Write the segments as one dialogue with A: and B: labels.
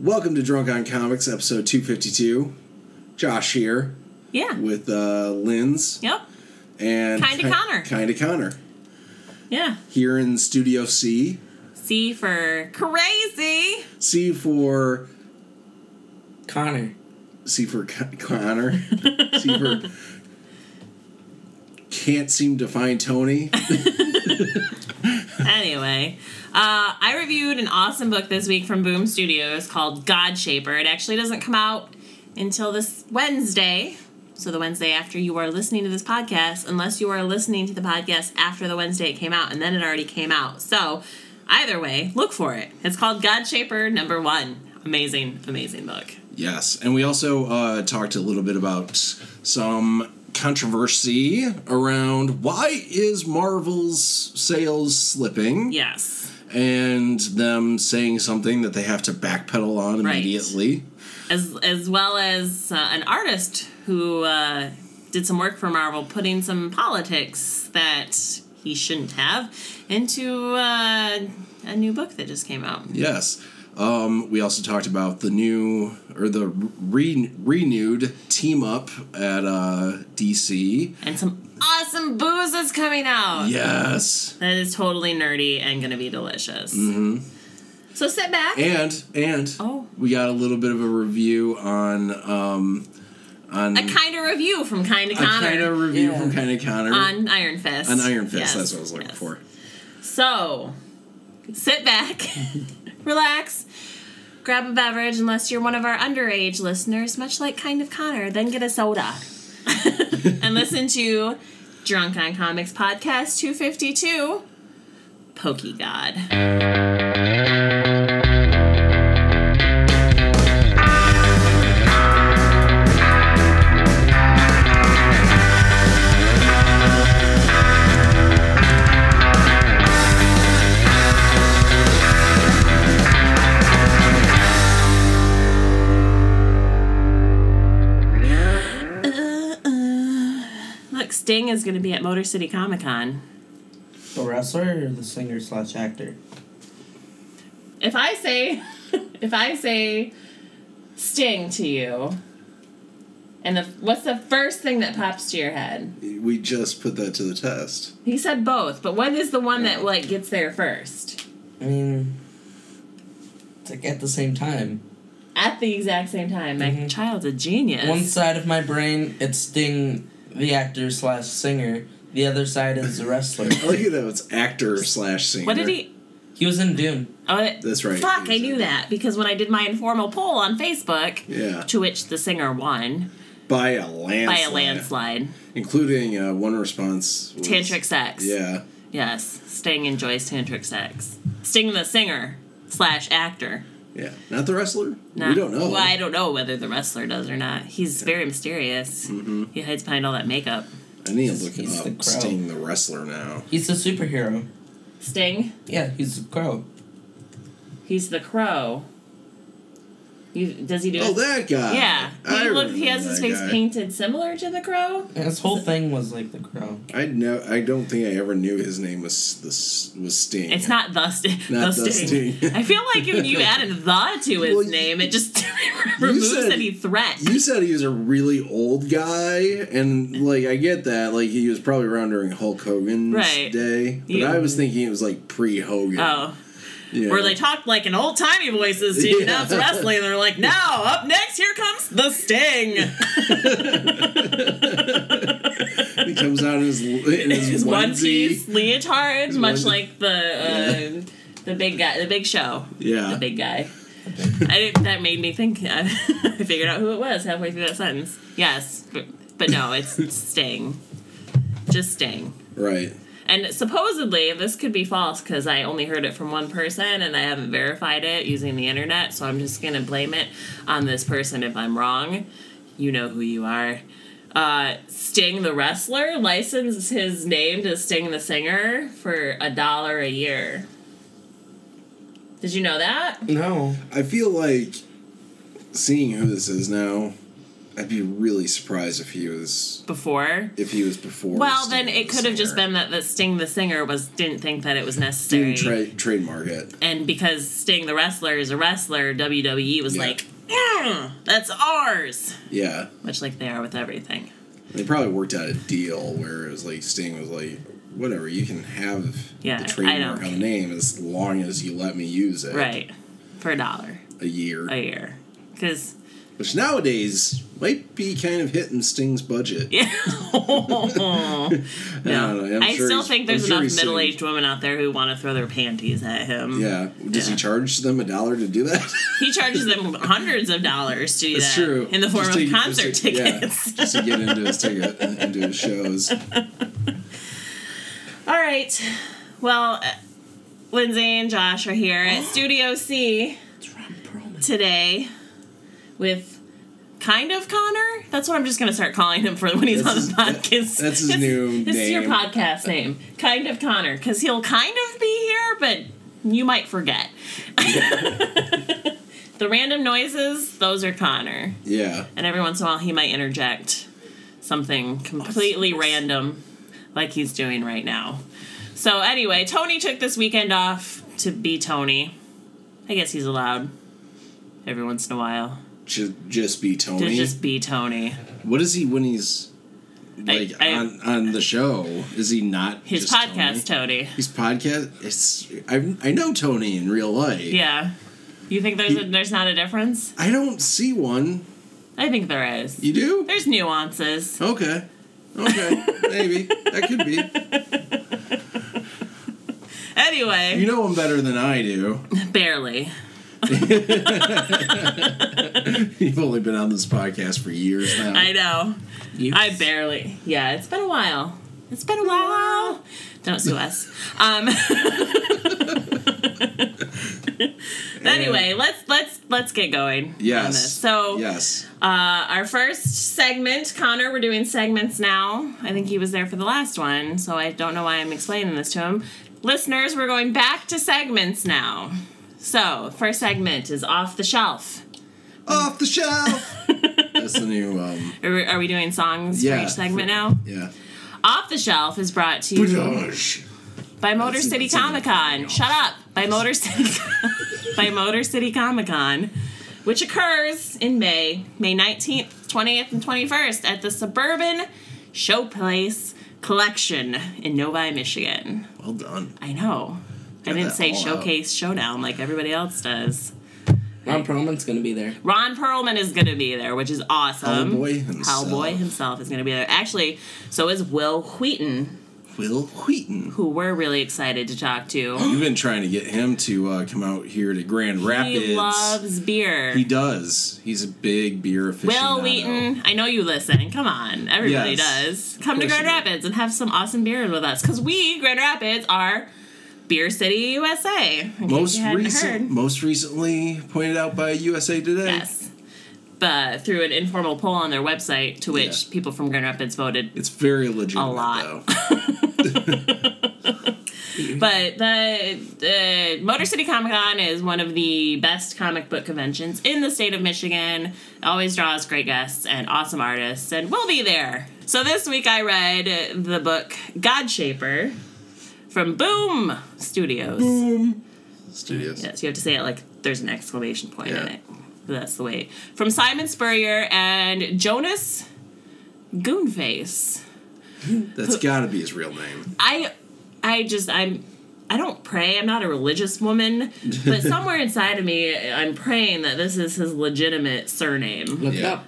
A: Welcome to Drunk on Comics, episode 252. Josh here
B: Yeah.
A: with uh, Linz
B: Yep.
A: and
B: Kinda Connor.
A: Kinda Connor.
B: Yeah.
A: Here in Studio C.
B: C for crazy.
A: C for
C: Connor.
A: C for Con- Connor. C for can't seem to find Tony.
B: Anyway, uh, I reviewed an awesome book this week from Boom Studios called God Shaper. It actually doesn't come out until this Wednesday. So the Wednesday after you are listening to this podcast, unless you are listening to the podcast after the Wednesday it came out, and then it already came out. So either way, look for it. It's called God Shaper number one. Amazing, amazing book.
A: Yes, and we also uh, talked a little bit about some controversy around why is Marvel's sales slipping,
B: Yes.
A: And them saying something that they have to backpedal on
B: Right.
A: immediately.
B: as as well as uh, an artist who uh, did some work for Marvel, putting some politics that he shouldn't have into uh, a new book that just came out.
A: Yes. Um, we also talked about the new or the re- renewed team up at uh, DC.
B: And some awesome booze is coming out.
A: Yes.
B: That is totally nerdy and gonna be delicious. Mm-hmm. So sit back.
A: And and
B: Oh.
A: we got a little bit of a review on um, on
B: a kind of review from Kind of
A: a kind of review
C: Yeah.
A: from kind of Connor
B: on Iron Fist.
A: on Iron Fist.
B: Yes,
A: That's what I was looking
B: yes.
A: for.
B: So, sit back, relax, grab a beverage, unless you're one of our underage listeners, much like Kind of Connor, then get a soda. and listen to Drunk on Comics Podcast 252 Pokey God. Sting is going to be at Motor City Comic Con.
C: The wrestler or the singer slash actor?
B: If I say, if I say Sting to you, and the, what's the first thing that pops to your head?
A: We just put that to the test.
B: He said both, but what is the one that like gets there first?
C: I mean, it's like at the same time.
B: At the exact same time. My
C: Mhm.
B: child's a genius.
C: One side of my brain, it's Sting, the actor slash singer. The other side is the wrestler.
A: I like it that it's actor slash singer.
B: what did he?
C: he was in Dune.
B: Oh,
A: That's right.
B: Fuck, I knew that because when I did my informal poll on Facebook,
A: Yeah,
B: to which the singer won
A: by a landslide.
B: by a landslide,
A: including uh, one response. Was,
B: tantric sex.
A: Yeah,
B: Yes, Sting enjoys tantric sex. Sting the singer slash actor.
A: Yeah. Not the wrestler.
B: Not-
A: we don't know.
B: Well, I don't know whether the wrestler does or not. He's very mysterious.
A: Mm-hmm.
B: He hides behind all that makeup.
A: I need to look
C: He's
A: up
C: crow.
A: Sting the wrestler now.
C: He's a superhero.
B: Sting,
C: Yeah, he's a crow.
B: he's the crow. You, does he do?
A: Oh, that guy.
B: yeah.
A: I
B: He look. He has his face
A: guy.
B: painted similar to the crow.
C: And his whole thing was like the crow.
A: I know. I don't think I ever knew his name was this was Sting.
B: It's not the, st-
A: Not
B: the
A: the
B: Sting.
A: Sting.
B: I feel like if you added the to his
A: Well,
B: name, it just removes
A: said-
B: any threat.
A: You said he was a really old guy, and like I get that. Like he was probably around during Hulk Hogan's
B: Right.
A: day, but
B: You-
A: I was thinking it was like pre Hogan.
B: oh.
A: Yeah.
B: where they talk like an old timey voices to
A: Yeah.
B: announce wrestling. And they're like, now up next, here comes the Sting.
A: he comes out in his in his,
B: His one piece leotard,
A: His
B: much
A: onesie.
B: like the uh, the big guy, the big show,
A: Yeah,
B: the big guy. I didn't, that made me think. I figured out who it was halfway through that sentence. Yes, but, but no, it's Sting. Just Sting.
A: right.
B: And supposedly, this could be false because I only heard it from one person and I haven't verified it using the internet. So I'm just going to blame it on this person if I'm wrong. You know who you are. Uh, Sting the wrestler licensed his name to Sting the singer for a dollar a year. Did you know that?
C: No.
A: I feel like seeing who this is now. I'd be really surprised if he was
B: before.
A: if he was before.
B: Well,
A: Sting
B: then it
A: the
B: could have just been that the Sting the singer was didn't think that it was necessary,
A: didn't tra- trademark it.
B: and because Sting the wrestler is a wrestler, WWE was
A: Yeah.
B: like, "Mm, "That's ours,"
A: Yeah,
B: much like they are with everything.
A: they probably worked out a deal where it was like Sting was like, whatever, you can have
B: Yeah,
A: the trademark on the name as long as you let me use it.
B: Right, for a dollar
A: A year,
B: a year, because
A: which nowadays might be kind of hitting Sting's budget.
B: yeah.
A: I don't know, I'm sure
B: still
A: he's-
B: think
A: I'm
B: there's
A: sure
B: enough middle-aged women out there who want to throw their panties at him.
A: Yeah. Does
B: Yeah.
A: he charge them a dollar to do that?
B: He charges them hundreds of dollars to do
A: That's
B: that
A: true.
B: in the form
A: Just
B: of
A: to- just
B: concert
A: to- yeah,
B: tickets.
A: just to get into his ticket, into his shows.
B: All right. Well, uh, Lindsay and Josh are here at Studio C
C: It's Ron Perlman.
B: today with kind of Connor. That's what I'm just going to start calling him for when he's
A: That's
B: on the
A: that-
B: podcast.
A: that's his new
B: This is your podcast name, kind of Connor, because he'll kind of be here, but you might forget. the random noises, those are Connor,
A: Yeah.
B: and every once in a while he might interject something completely random, like he's doing right now. So anyway, Tony took this weekend off to be Tony. I guess he's allowed every once in a while
A: Should just be Tony.
B: to just be Tony.
A: what is he when he's like
B: I-
A: on on the show? Is he not
B: His podcast,
A: Tony?
B: Tony.
A: His podcast. It's I I know Tony in real life.
B: Yeah. You think there's a, there's not a difference?
A: I don't see one.
B: I think there is.
A: You do?
B: There's nuances.
A: Okay. Okay. Maybe that could be.
B: Anyway,
A: You know him better than I do.
B: barely.
A: You've only been on this podcast for years now.
B: I know.
C: You-
B: I barely. Yeah, it's been a while. It's been a while. Don't sue us. Um. anyway, let's let's let's get going.
A: Yes.
B: On this. So
A: yes.
B: Uh, our first segment, Connor, we're doing segments now. I think he was there for the last one, so I don't know why I'm explaining this to him. Listeners, we're going back to segments now. So, first segment is off the shelf.
A: Off the shelf. That's the new. um
B: Are we, are we doing songs
A: Yeah.
B: for each segment now?
A: Yeah.
B: Off the shelf is brought to you
A: Badoosh.
B: by Motor
A: That's-
B: City Comic Con. Shut up. By Motor City by Motor City Comic Con, which occurs in May, May 19th, 20th, and 21st at the Suburban Showplace Collection in Novi, Michigan.
A: Well done.
B: I know. I didn't say
A: all out.
B: Showcase Showdown like everybody else does.
C: Ron Perlman's gonna be there.
B: Ron Perlman is going to be there, which is awesome.
A: Hellboy himself.
B: Hellboy himself is going to be there. Actually, so is Wil Wheaton,
A: Wil Wheaton.
B: who we're really excited to talk to.
A: You've been trying to get him to uh, come out here to Grand Rapids.
B: He loves beer.
A: He does. He's a big beer aficionado.
B: Wil Wheaton, I know you listen. Come on, everybody
A: Yes.
B: does. Come to Grand. Rapids and have some awesome beer with us, because we, Grand Rapids, are Beer City, USA.
A: Most recent, most recently pointed out by USA Today.
B: Yes. But through an informal poll on their website, to which
A: Yeah.
B: people from Grand Rapids voted
A: It's very legitimate,
B: A lot.
A: though.
B: But the, the Motor City Comic Con is one of the best comic book conventions in the state of Michigan. It always draws great guests and awesome artists, and we'll be there. So this week I read the book God Shaper from Boom Studios.
A: Boom Studios.
B: Yes, you have to say it like there's an exclamation point in it. That's the way. From Simon Spurrier and Jonas Goonface.
A: That's got to be his real name.
B: I I just I'm I don't pray. I'm not a religious woman, but somewhere inside of me I'm praying that this is his legitimate surname.
C: Look it
A: Yeah.
C: up.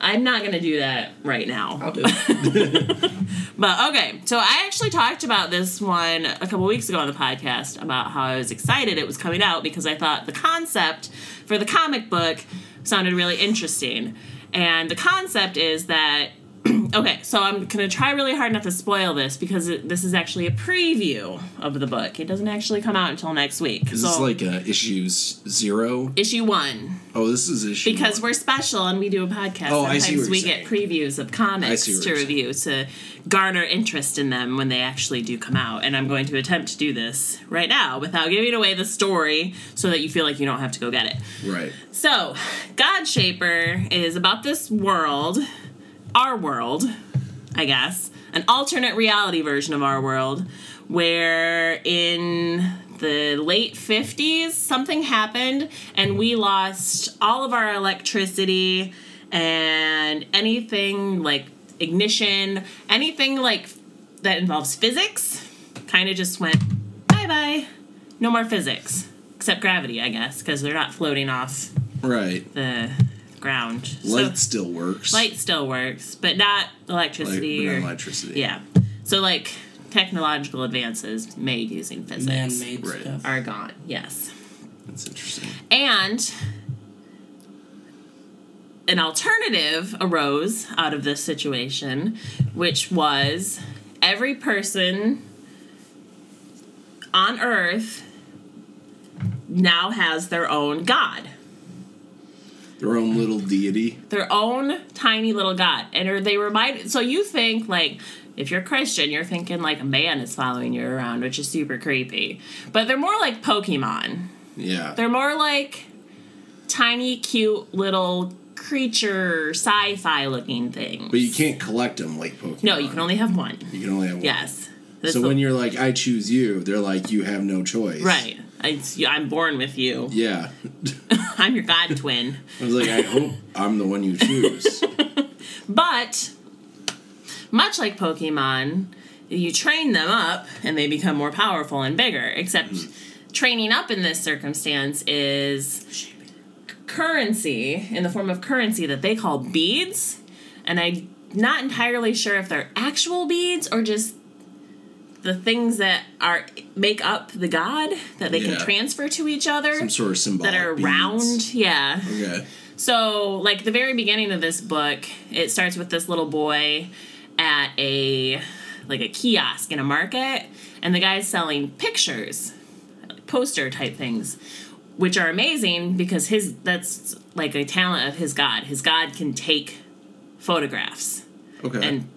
B: I'm not going to do that right now.
C: I'll do it.
B: But okay, so I actually talked about this one a couple weeks ago on the podcast about how I was excited it was coming out because I thought the concept for the comic book sounded really interesting. And the concept is that okay, so I'm gonna try really hard not to spoil this because it, this is actually a preview of the book. It doesn't actually come out until next week.
A: Is
B: so
A: this like uh, issues zero?
B: issue one
A: Oh, this is issue
B: because
A: one.
B: we're special and we do a podcast.
A: Oh, I see
B: Sometimes
A: what
B: we
A: you're
B: get previews of comics to review to garner interest in them when they actually do come out. And I'm going to attempt to do this right now without giving away the story so that you feel like you don't have to go get it.
A: right.
B: So, God Shaper is about this world, our world, I guess, an alternate reality version of our world, where in the late 50s something happened and we lost all of our electricity and anything like ignition, anything like that involves physics kind of just went bye bye. No more physics. Except gravity, I guess, because they're not floating off
A: Right.
B: the ground. So-
A: Light still works.
B: light still works, but not
A: Like,
B: electricity
A: but
B: or
A: not electricity.
B: yeah. So like technological advances made using physics
C: Man-made
A: Right.
C: stuff.
B: are gone. Yes.
A: That's interesting.
B: And an alternative arose out of this situation, which was every person on Earth now has their own God.
A: Their own little deity.
B: their own tiny little god and are they remind so you think like if you're christian you're thinking like a man is following you around which is super creepy but they're more like pokemon
A: Yeah.
B: they're more like tiny cute little creature sci-fi looking things
A: But you can't collect them like Pokemon.
B: no you can only have one
A: You can only have one.
B: yes
A: So when you're like, I choose you, they're like, you have no choice.
B: right It's- i'm born with you
A: Yeah.
B: i'm your god twin
A: I was like, I hope I'm the one you choose.
B: But much like Pokemon, you train them up and they become more powerful and bigger. Except mm. training up in this circumstance is currency in the form of currency that they call beads. And I'm not entirely sure if they're actual beads or just the things that are make up the god that they
A: Yeah.
B: can transfer to each other
A: Some sort of symbolic
B: that are
A: beads.
B: round. Yeah.
A: Okay.
B: So, like the very beginning of this book, it starts with this little boy at a like a kiosk in a market, and the guy's selling pictures, poster type things, which are amazing because his that's like a talent of his god. His god can take photographs
A: Okay.
B: and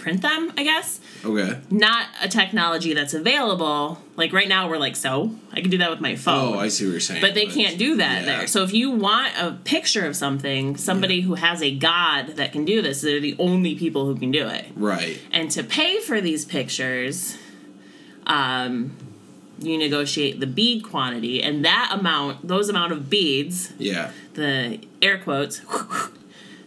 B: print them, I guess.
A: okay.
B: Not a technology that's available. Like right now, we're like, so I can do that with my phone.
A: Oh, I see what you're saying.
B: But they can't do that
A: yeah.
B: there. So if you want a picture of something, somebody who has a god that can do this, they're the only people who can do it.
A: Right.
B: And to pay for these pictures, um, you negotiate the bead quantity, and that amount, those amount of beads,
A: Yeah.
B: the air quotes,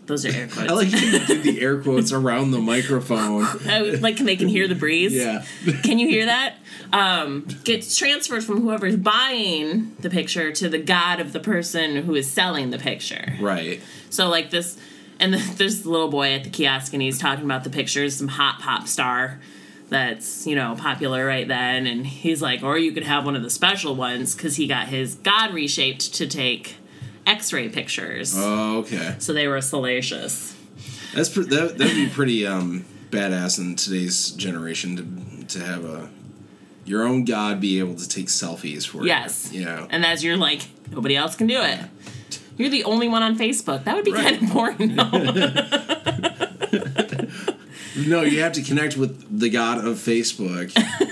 B: those are air quotes.
A: I like you did the air quotes around the microphone.
B: I like they can hear the breeze.
A: Yeah.
B: Can you hear that? Um, gets transferred from whoever's buying the picture to the god of the person who is selling the picture.
A: Right.
B: So like this, and there's this little boy at the kiosk, and he's talking about the pictures, some hot pop star that's you know popular right then, and he's like, or you could have one of the special ones because he got his god reshaped to take X-ray pictures.
A: Oh, okay.
B: So they were salacious.
A: That's pre- that. That'd be pretty um badass in today's generation to to have a your own god be able to take selfies for
B: Yes.
A: you. Yeah.
B: And as you're like, nobody else can do it. You're the only one on Facebook. That would be
A: Right.
B: kind of boring.
A: No, you have to connect with the god of Facebook.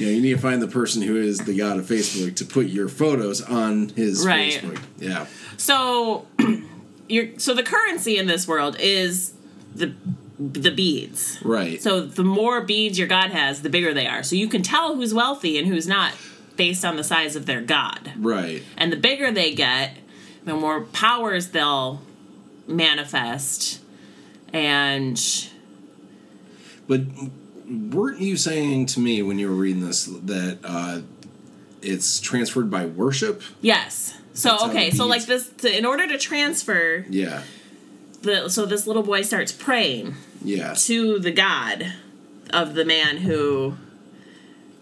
A: you know, you need to find the person who is the god of Facebook to put your photos on his
B: Right.
A: Facebook. Yeah.
B: so, you're so the currency in this world is the the beads.
A: Right.
B: So the more beads your god has, the bigger they are. So you can tell who's wealthy and who's not based on the size of their god.
A: right.
B: And the bigger they get, the more powers they'll manifest. And
A: But weren't you saying to me when you were reading this that uh, it's transferred by worship?
B: yes. So
A: That's
B: okay, so like this to, in order to transfer
A: Yeah.
B: the so this little boy starts praying
A: Yeah.
B: to the god of the man who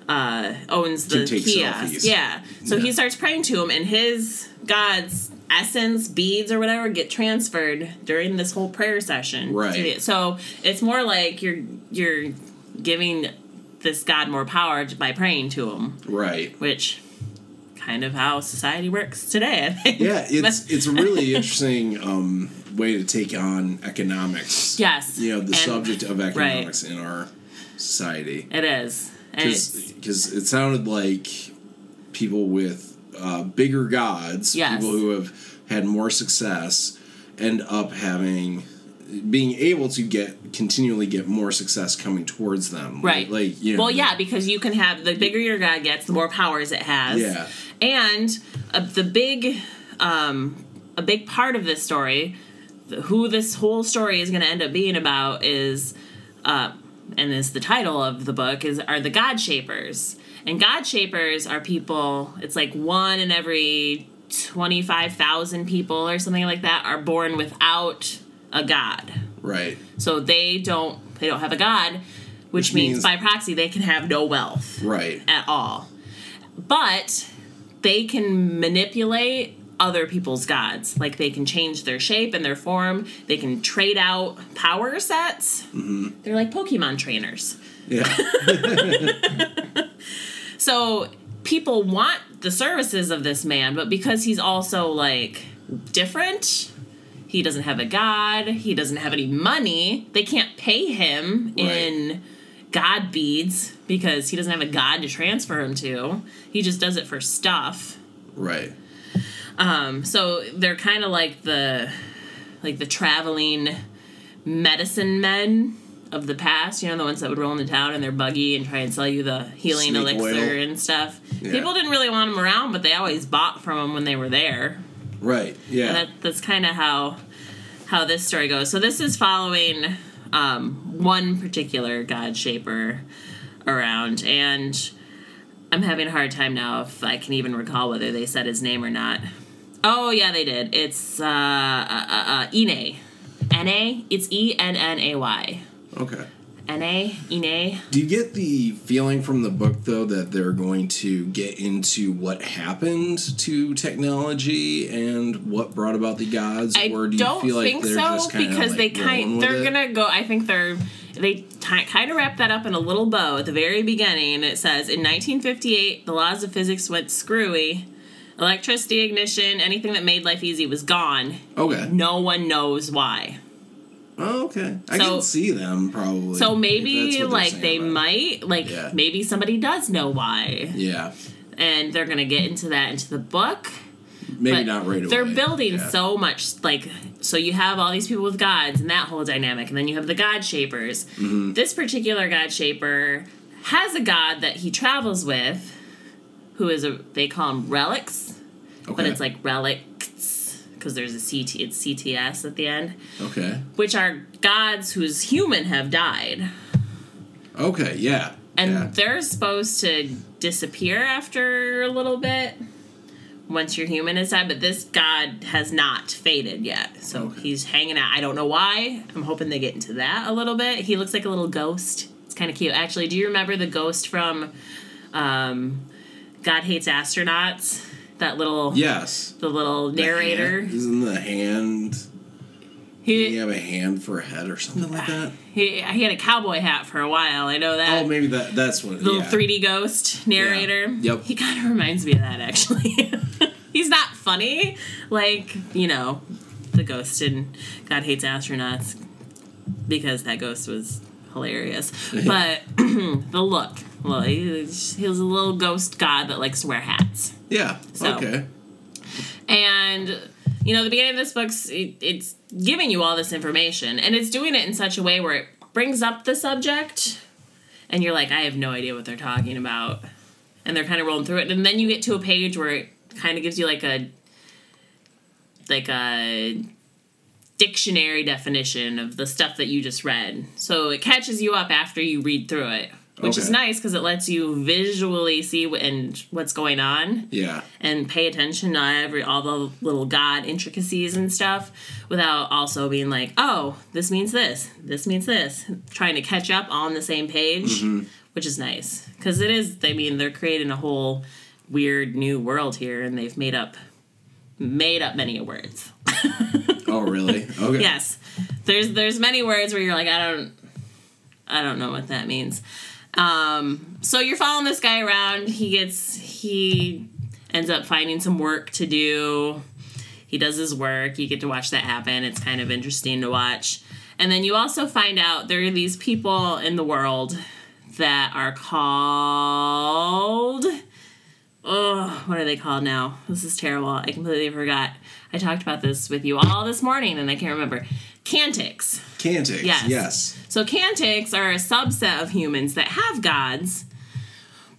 B: uh, owns the kiosk.
A: selfies.
B: Yeah. So he starts praying to him, and his god's essence, beads, or whatever get transferred during this whole prayer session.
A: Right.
B: So it's more like you're you're giving this God more power by praying to him,
A: Right.
B: which kind of how society works today. I think.
A: Yeah, it's it's a really interesting um, way to take on economics.
B: Yes,
A: You know, the
B: and-
A: subject of economics in our society.
B: it is.
A: Because it sounded like people with uh, bigger gods,
B: Yes.
A: people who have had more success, end up having being able to get continually get more success coming towards them.
B: Right.
A: Like you know.
B: well, yeah, because you can have the bigger your god gets, the more powers it has.
A: Yeah.
B: And uh, the big, um, a big part of this story, who this whole story is going to end up being about is, uh, and is the title of the book is are the God Shapers. And God Shapers are people. It's like one in every twenty five thousand people or something like that are born without a god.
A: Right.
B: So they don't they don't have a god, which,
A: Which
B: means,
A: means-
B: by proxy they can have no wealth
A: Right.
B: at all. But they can manipulate other people's gods. Like they can change their shape and their form. They can trade out power sets. Mm-hmm. They're like Pokemon trainers.
A: Yeah.
B: So people want the services of this man, but because he's also like different, he doesn't have a god, he doesn't have any money, they can't pay him in god beads because he doesn't have a god to transfer him to. He just does it for stuff.
A: right.
B: Um, so they're kind of like the like the traveling medicine men of the past, you know, the ones that would roll into town in their buggy and try and sell you the healing
A: Snake
B: elixir
A: oil.
B: and stuff.
A: Yeah.
B: People didn't really want them around, but they always bought from them when they were there.
A: Right. Yeah.
B: And that, that's kind of how how this story goes. So this is following um, one particular God shaper around, and I'm having a hard time now if I can even recall whether they said his name or not. Oh yeah, they did. It's uh, uh, uh, uh Ine. N-A? It's E-N-N-A-Y.
A: okay.
B: N-A? Ine?
A: Do you get the feeling from the book though that they're going to get into what happened to technology and what brought about the gods,
B: I
A: or do you
B: don't
A: feel like
B: think
A: they're
B: so
A: just kind
B: because
A: of
B: they
A: like
B: kind they're
A: it?
B: gonna go. I think they're they ti kind of wrap that up in a little bow at the very beginning. It says in 1958 the laws of physics went screwy. Electricity, ignition, anything that made life easy was gone.
A: Okay.
B: No one knows why.
A: Oh, okay. I
B: So-
A: can see them probably.
B: So maybe
A: that's what they're
B: like they might like
A: Yeah.
B: maybe somebody does know why,
A: Yeah.
B: and they're gonna get into that into the book.
A: Maybe
B: But
A: not right away.
B: They're building
A: Yeah.
B: so much like so you have all these people with gods and that whole dynamic, and then you have the god shapers.
A: Mm-hmm.
B: This particular god shaper has a god that he travels with, who is a they call him relicts,
A: Okay.
B: but it's like relicts because there's a CT it's CTS at the end,
A: Okay.
B: which are gods whose human have died.
A: Okay. Yeah.
B: And
A: yeah.
B: they're supposed to disappear after a little bit once your human is dead, but this god has not faded yet. So
A: Okay.
B: he's hanging out. I don't know why. I'm hoping they get into that a little bit. He looks like a little ghost. It's kind of cute. Actually, do you remember the ghost from um, God Hates Astronauts? That little
A: Yes.
B: the little
A: The
B: narrator.
A: hand- isn't the hand? Do
B: He,
A: have a hand for a head or something like that?
B: he he had a cowboy hat for a while. I know that.
A: Oh, maybe that. That's what.
B: little
A: yeah.
B: 3D ghost narrator.
A: Yep.
B: He kind of reminds me of that actually. He's not funny like, you know, the ghost in God Hates Astronauts because that ghost was hilarious. But the look, well, he's, he was a little ghost god that likes to wear hats.
A: Yeah.
B: So-
A: Okay.
B: And you know, the beginning of this book's it, it's giving you all this information, and it's doing it in such a way where it brings up the subject, and you're like, I have no idea what they're talking about, and they're kind of rolling through it, and then you get to a page where it kind of gives you like a like a dictionary definition of the stuff that you just read. So it catches you up after you read through it, which is nice because it lets you visually see what, and what's going on
A: Yeah.
B: and pay attention to every all the little god intricacies and stuff without also being like oh this means this this means this trying to catch up on the same page mm-hmm. which is nice because it is i mean they're creating a whole weird new world here and they've made up made up many words.
A: Oh, really? Okay.
B: yes, there's there's many words where you're like, I don't, I don't know what that means. Um, so you're following this guy around. He gets he ends up finding some work to do. He does his work. You get to watch that happen. It's kind of interesting to watch. And then you also find out there are these people in the world that are called oh, what are they called now? This is terrible. I completely forgot. I talked about this with you all this morning and I can't remember. Cantics.
A: Cantics.
B: Yes.
A: Yes.
B: So Cantics are a subset of humans that have gods,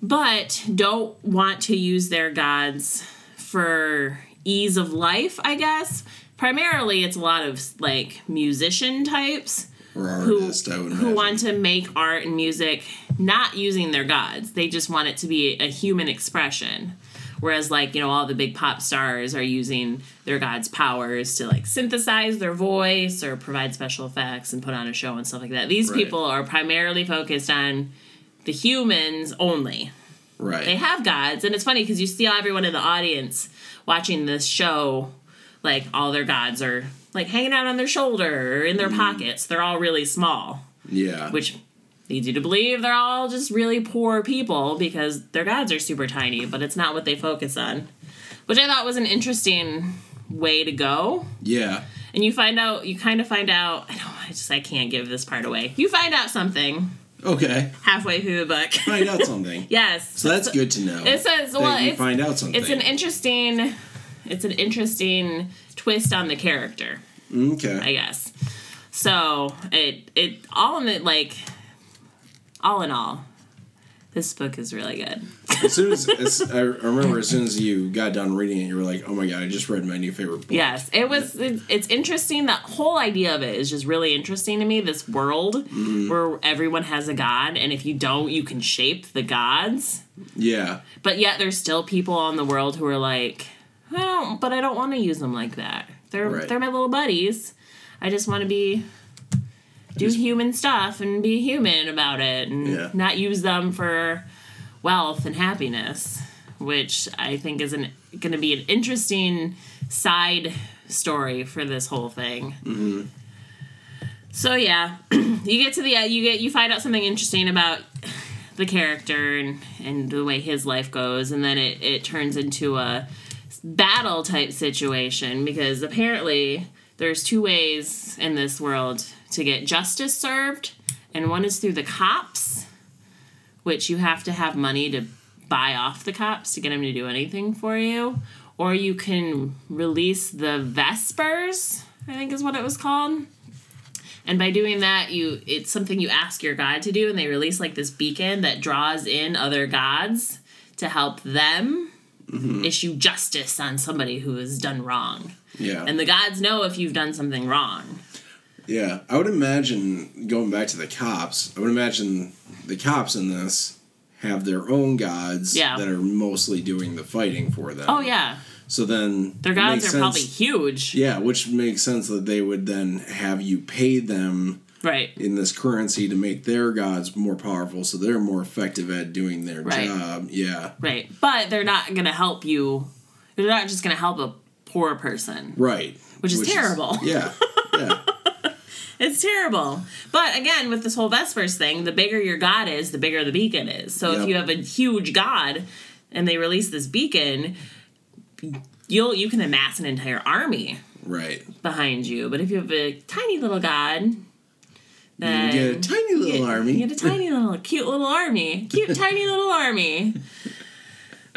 B: but don't want to use their gods for ease of life, I guess. Primarily, it's a lot of like musician types
A: Or
B: who,
A: artist, would
B: who want to make art and music not using their gods. They just want it to be a human expression. Whereas, like, you know, all the big pop stars are using their god's powers to, like, synthesize their voice or provide special effects and put on a show and stuff like that. These
A: Right.
B: people are primarily focused on the humans only.
A: right.
B: They have gods, and it's funny because you see everyone in the audience watching this show, like, all their gods are, like, hanging out on their shoulder or in their mm-hmm. pockets. They're all really small
A: yeah.
B: which leads you to believe they're all just really poor people because their gods are super tiny, but it's not what they focus on. Which I thought was an interesting way to go.
A: yeah.
B: And you find out, you kind of find out, I don't, I just, I can't give this part away. You find out something
A: Okay.
B: halfway through the book.
A: Find out something.
B: yes.
A: So that's good to know.
B: It says, well,
A: you
B: it's,
A: find out something.
B: it's an interesting, it's an interesting twist on the character.
A: Mm, okay.
B: I guess. So it it all in it like all in all, this book is really good.
A: as soon as, as I remember, as soon as you got done reading it, you were like, "Oh my god, I just read my new favorite book."
B: Yes, it was. It, it's interesting. That whole idea of it is just really interesting to me. This world mm-hmm. where everyone has a god, and if you don't, you can shape the gods.
A: Yeah.
B: But yet, there's still people on the world who are like, I don't. But I don't want to use them like that. They're
A: Right.
B: they're my little buddies. I just want to be do
A: Just-
B: human stuff and be human about it and
A: Yeah.
B: not use them for wealth and happiness, which I think is an going to be an interesting side story for this whole thing.
A: Mm-hmm.
B: So yeah, you get to the uh, you get you find out something interesting about the character and and the way his life goes, and then it it turns into a battle type situation because apparently there's two ways in this world to get justice served, and one is through the cops, which you have to have money to buy off the cops to get them to do anything for you, or you can release the Vespers, I think is what it was called. And by doing that, you it's something you ask your god to do, and they release like this beacon that draws in other gods to help them mm-hmm. issue justice on somebody who has done wrong.
A: Yeah.
B: And the gods know if you've done something wrong.
A: Yeah. I would imagine going back to the cops. I would imagine the cops in this have their own gods
B: Yeah.
A: that are mostly doing the fighting for them.
B: Oh yeah,
A: So then
B: their gods are
A: sense-
B: probably huge.
A: Yeah, which makes sense that they would then have you pay them
B: Right.
A: in this currency to make their gods more powerful so they're more effective at doing their
B: Right.
A: job. Yeah.
B: Right. But they're not gonna help you. They're not just gonna help a poor person.
A: Right.
B: Which is terrible.
A: yeah. Yeah.
B: It's terrible. But again, with this whole Vespers thing, the bigger your god is, the bigger the beacon is. So if you have a huge god and they release this beacon, you'll you can amass an entire army
A: Right.
B: behind you. But if you have a tiny little god, then You
A: get a tiny little
B: you-
A: army.
B: You get a tiny little, cute little army, cute tiny little army.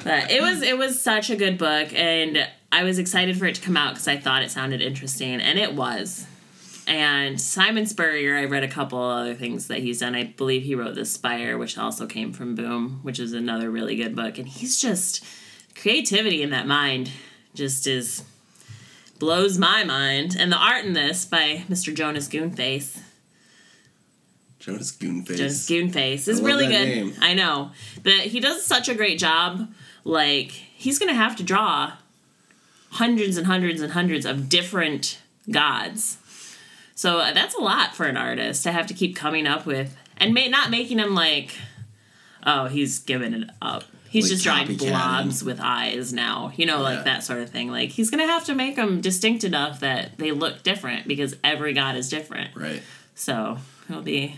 B: But it was it was such a good book, and I was excited for it to come out because I thought it sounded interesting, and it was. And Simon Spurrier, I read a couple other things that he's done. I believe he wrote The Spire, which also came from Boom, which is another really good book. And he's just creativity in that mind just is blows my mind. And the art in this by Mr. Jonas Goonface.
A: Jonas Goonface.
B: Jonas Goonface is really good.
A: name.
B: I know. But he does such a great job. Like, he's going to have to draw hundreds and hundreds and hundreds of different gods. So uh, that's a lot for an artist to have to keep coming up with and may, not making him like, oh, he's given it up. He's
A: like
B: just drawing blobs with eyes now, you know,
A: Yeah.
B: like that sort of thing. Like he's gonna have to make them distinct enough that they look different because every god is different.
A: Right.
B: So it'll be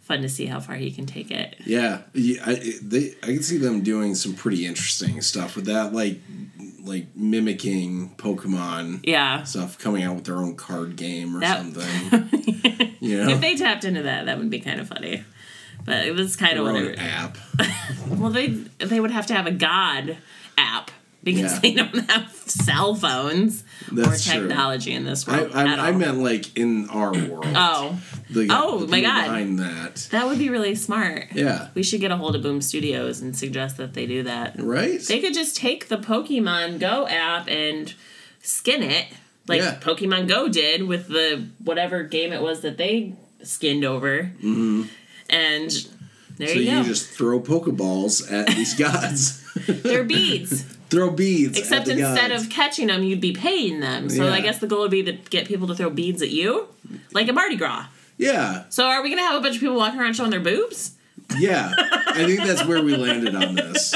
B: fun to see how far he can take it.
A: Yeah, yeah I, they, I can see them doing some pretty interesting stuff with that, like like mimicking Pokemon
B: Yeah.
A: stuff, coming out with their own card game or
B: That-
A: something. You know,
B: If they tapped into that, that would be kind of funny. But it was kind of what it,
A: app.
B: well, they they would have to have a god app because
A: Yeah.
B: they don't have cell phones
A: That's
B: or
A: true.
B: technology in this
A: I,
B: world.
A: I, I
B: all.
A: meent like in our world.
B: Oh,
A: The,
B: Oh,
A: the
B: my God.
A: Behind that,
B: that would be really smart.
A: yeah,
B: We should get a hold of Boom Studios and suggest that they do that.
A: right.
B: They could just take the Pokemon Go app and skin it, like
A: Yeah.
B: Pokemon Go did with the whatever game it was that they skinned over. Mm-hmm. And there
A: so
B: you
A: you
B: go.
A: just throw Pokeballs at these gods.
B: They're beads.
A: Throw beads.
B: Except instead of catching them, you'd be paying them. So I guess the goal would be to get people to throw beads at you, like a Mardi Gras.
A: yeah,
B: So are we gonna have a bunch of people walking around showing their boobs?
A: yeah. I think that's where we landed on this.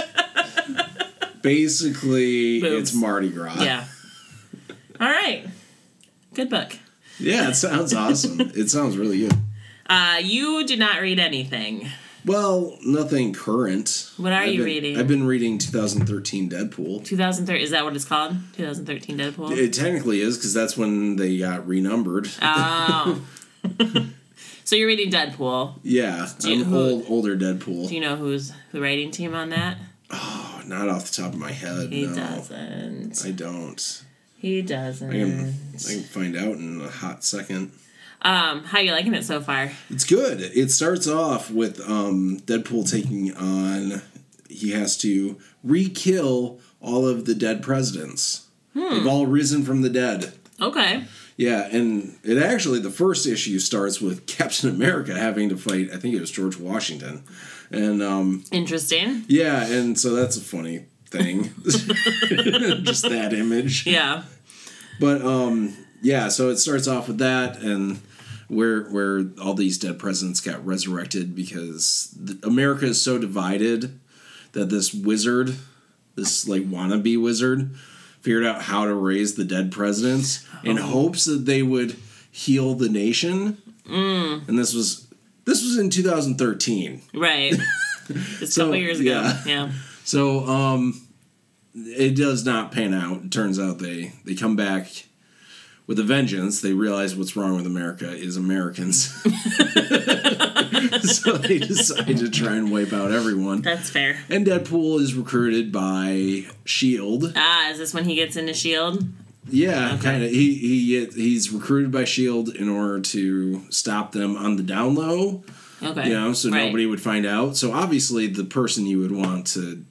A: Basically,
B: Boobs.
A: it's Mardi Gras.
B: Yeah. All right. Good book.
A: Yeah, it sounds awesome. it sounds really good.
B: Uh, you did not read anything.
A: Well, nothing current.
B: What are
A: I've
B: you
A: been-
B: reading?
A: I've been reading 2013 Deadpool.
B: 2013 is that what it's called? 2013 Deadpool.
A: It technically is because that's when they got renumbered.
B: Oh. so you're reading Deadpool.
A: yeah,
B: you-
A: I'm
B: who-
A: old, older Deadpool.
B: Do you know who's the writing team on that?
A: oh, not off the top of my head.
B: He
A: no,
B: doesn't.
A: I don't.
B: He doesn't.
A: I can, I can find out in a hot second.
B: Um, how you liking it so far?
A: It's good. It starts off with um, Deadpool taking on. He has to re-kill all of the dead presidents.
B: Hmm.
A: They've all risen from the dead.
B: Okay.
A: Yeah, and it actually the first issue starts with Captain America having to fight. I think it was George Washington, and um,
B: Interesting.
A: yeah, and so that's a funny thing, just that image.
B: Yeah.
A: But um, yeah, so it starts off with that, and where where all these dead presidents got resurrected because the, America is so divided that this wizard, this like wannabe wizard, figured out how to raise the dead presidents in hopes that they would heal the nation. Mm. And this was this was in 2013.
B: Right. A
A: So,
B: couple years ago.
A: yeah.
B: Yeah.
A: So um it does not pan out. It turns out they they come back with a vengeance. They realize what's wrong with America is Americans. so they decide to try and wipe out everyone.
B: That's fair.
A: And Deadpool is recruited by Shield.
B: Ah, is this when he gets into Shield?
A: Yeah, kind of. He he get- he's recruited by Shield in order to stop them on the down low.
B: Okay.
A: You know, so
B: Right.
A: nobody would find out. So obviously, the person you would want to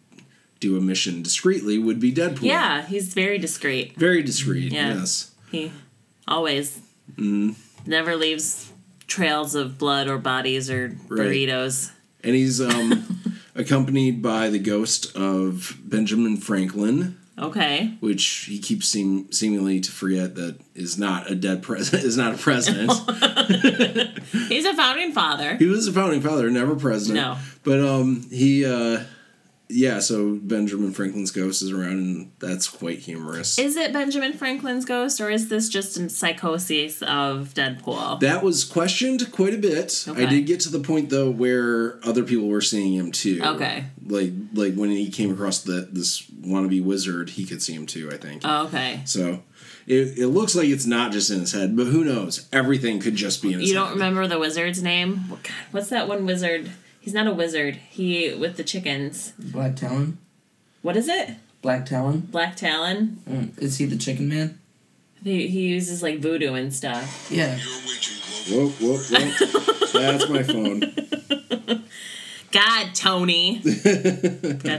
A: do a mission discreetly would be Deadpool.
B: Yeah, he's very discreet.
A: Very discreet,
B: Yeah.
A: yes.
B: He always
A: Mm-hmm.
B: never leaves trails of blood or bodies or
A: Right.
B: burritos.
A: And he's um, accompanied by the ghost of Benjamin Franklin,
B: Okay.
A: which he keeps seem, seemingly to forget that is not a dead president. Is not a president.
B: He's a founding father.
A: he was a founding father, never president.
B: No.
A: But um, he, uh, yeah. So Benjamin Franklin's ghost is around, and that's quite humorous.
B: Is it Benjamin Franklin's ghost or is this just a psychosis of Deadpool?
A: That was questioned quite a bit.
B: Okay.
A: I did get to the point though where other people were seeing him too.
B: Okay.
A: Like like when he came across the this wannabe wizard, he could see him too. I think.
B: Oh, okay.
A: so it, it looks like it's not just in his head, but who knows? Everything could just be in his
B: You don't remember the wizard's name? What- God, What's that one wizard? He's not a wizard. He with the chickens.
C: Black Talon.
B: What is it?
C: Black Talon.
B: Black Talon.
C: Mm. Is he the Chicken Man?
B: He, he uses like voodoo and stuff.
C: Yeah.
A: Whoa, whoa, whoa! That's my phone.
B: God, Tony. Got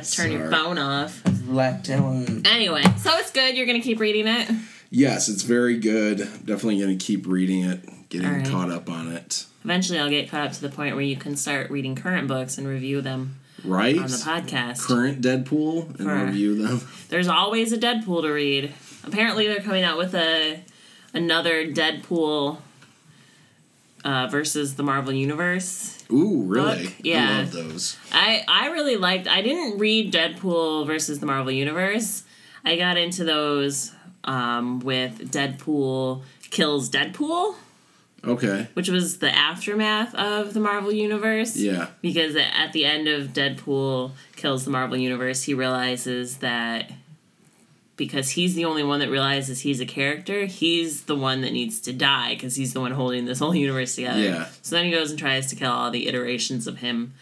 B: to turn your
A: Sorry.
B: phone off.
C: Black Talon.
B: Anyway, so it's good. You're gonna keep reading it.
A: Yes, it's very good. Definitely going to keep reading it, getting
B: right.
A: caught up on it.
B: Eventually, I'll get caught up to the point where you can start reading current books and review them
A: Right.
B: on the podcast.
A: Current Deadpool and
B: For-
A: review them.
B: There's always a Deadpool to read. Apparently, they're coming out with a another Deadpool uh, versus the Marvel Universe.
A: Ooh, really?
B: Book, yeah.
A: I love those.
B: I I really liked. I didn't read Deadpool versus the Marvel Universe. I got into those um, with Deadpool kills Deadpool,
A: Okay.
B: which was the aftermath of the Marvel Universe.
A: Yeah.
B: Because at the end of Deadpool kills the Marvel Universe, he realizes that because he's the only one that realizes he's a character, he's the one that needs to die because he's the one holding this whole universe together.
A: Yeah.
B: So then he goes and tries to kill all the iterations of him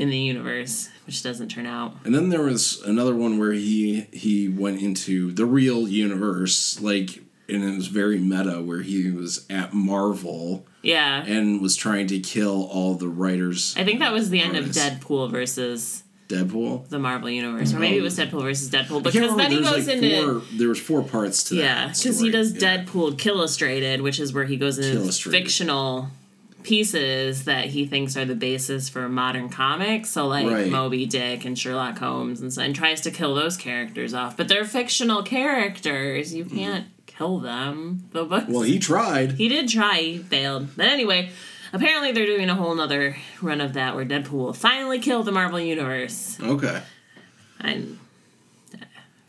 B: in the universe, which doesn't turn out.
A: And then there was another one where he he went into the real universe, like, and it was very meta, where he was at Marvel
B: Yeah.
A: and was trying to kill all the writers.
B: I think that was the end of Deadpool versus
A: Deadpool.
B: the Marvel Universe, or maybe it was Deadpool versus Deadpool. Because then he goes
A: like
B: into
A: four, there was four parts to
B: Yeah,
A: that.
B: because he does
A: Yeah.
B: Deadpool Killustrated, which is where he goes into fictional pieces that he thinks are the basis for modern comics. So like
A: Right.
B: Moby Dick and Sherlock Holmes and so, and tries to kill those characters off. But they're fictional characters. You mm. can't kill them. The books.
A: Well, he tried.
B: he did try. He failed. But anyway. Apparently, they're doing a whole nother run of that where Deadpool will finally kill the Marvel Universe.
A: Okay.
B: And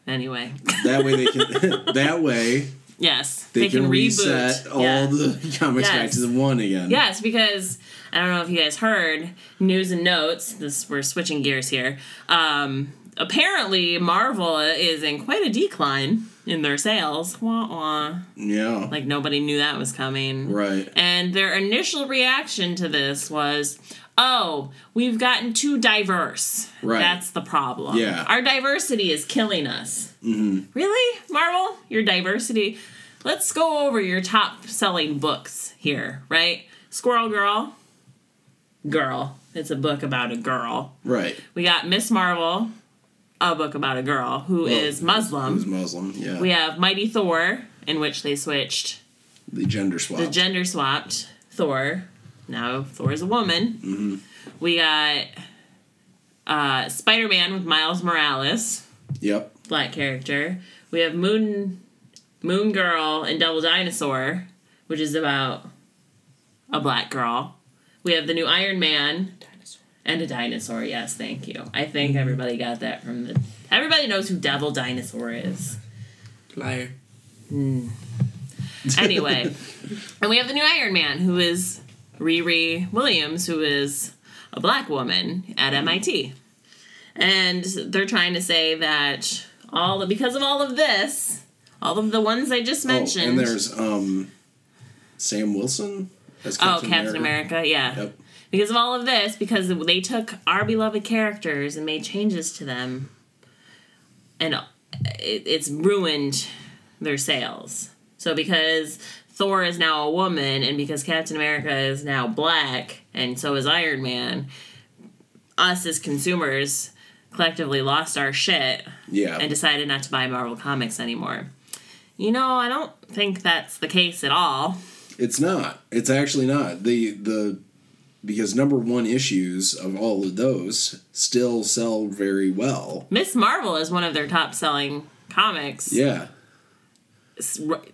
B: anyway,
A: That way they can. that way
B: yes,
A: they, can, reset all
B: Yeah.
A: the comics back
B: Yes.
A: to the one again.
B: Yes, because I don't know if you guys heard news and notes. This we're switching gears here. Um, apparently, Marvel is in quite a decline in their sales. Wah, wah.
A: Yeah.
B: Like nobody knew that was coming.
A: right.
B: And their initial reaction to this was, "Oh, we've gotten too diverse.
A: Right.
B: That's the problem.
A: Yeah.
B: Our diversity is killing us." Mm-hmm. Really, Marvel? Your diversity? Let's go over your top-selling books here, right? Squirrel Girl. Girl. It's a book about a girl.
A: Right.
B: We got Miss Marvel, a book about a girl who is
A: Well,
B: Muslim.
A: Who's Muslim? Yeah.
B: we have Mighty Thor, in which they switched
A: the gender swap.
B: the gender swapped Thor. Now Thor is a woman.
A: Mm-hmm.
B: We got uh, Spider Man with Miles Morales,
A: yep.
B: black character. We have Moon Moon Girl and Devil Dinosaur, which is about a black girl. We have the new Iron Man and a dinosaur. Yes, thank you. I
A: Mm-hmm.
B: think everybody got that from the. Everybody knows who Devil Dinosaur is.
C: Liar.
B: Anyway, and we have the new Iron Man, who is Riri Williams, who is a black woman at MIT, and they're trying to say that all because of all of this, all of the ones I just mentioned.
A: Oh, and there's um, Sam Wilson as Captain
B: oh, Captain America, yeah.
A: Yep.
B: Because of all of this, because they took our beloved characters and made changes to them, and it, it's ruined their sales. So because Thor is now a woman, and because Captain America is now black, and so is Iron Man, us as consumers collectively lost our shit
A: Yeah.
B: and decided not to buy Marvel comics anymore. You know, I don't think that's the case at all.
A: It's not. It's actually not. The the because number one issues of all of those still sell very well.
B: Miss Marvel is one of their top selling comics
A: Yeah.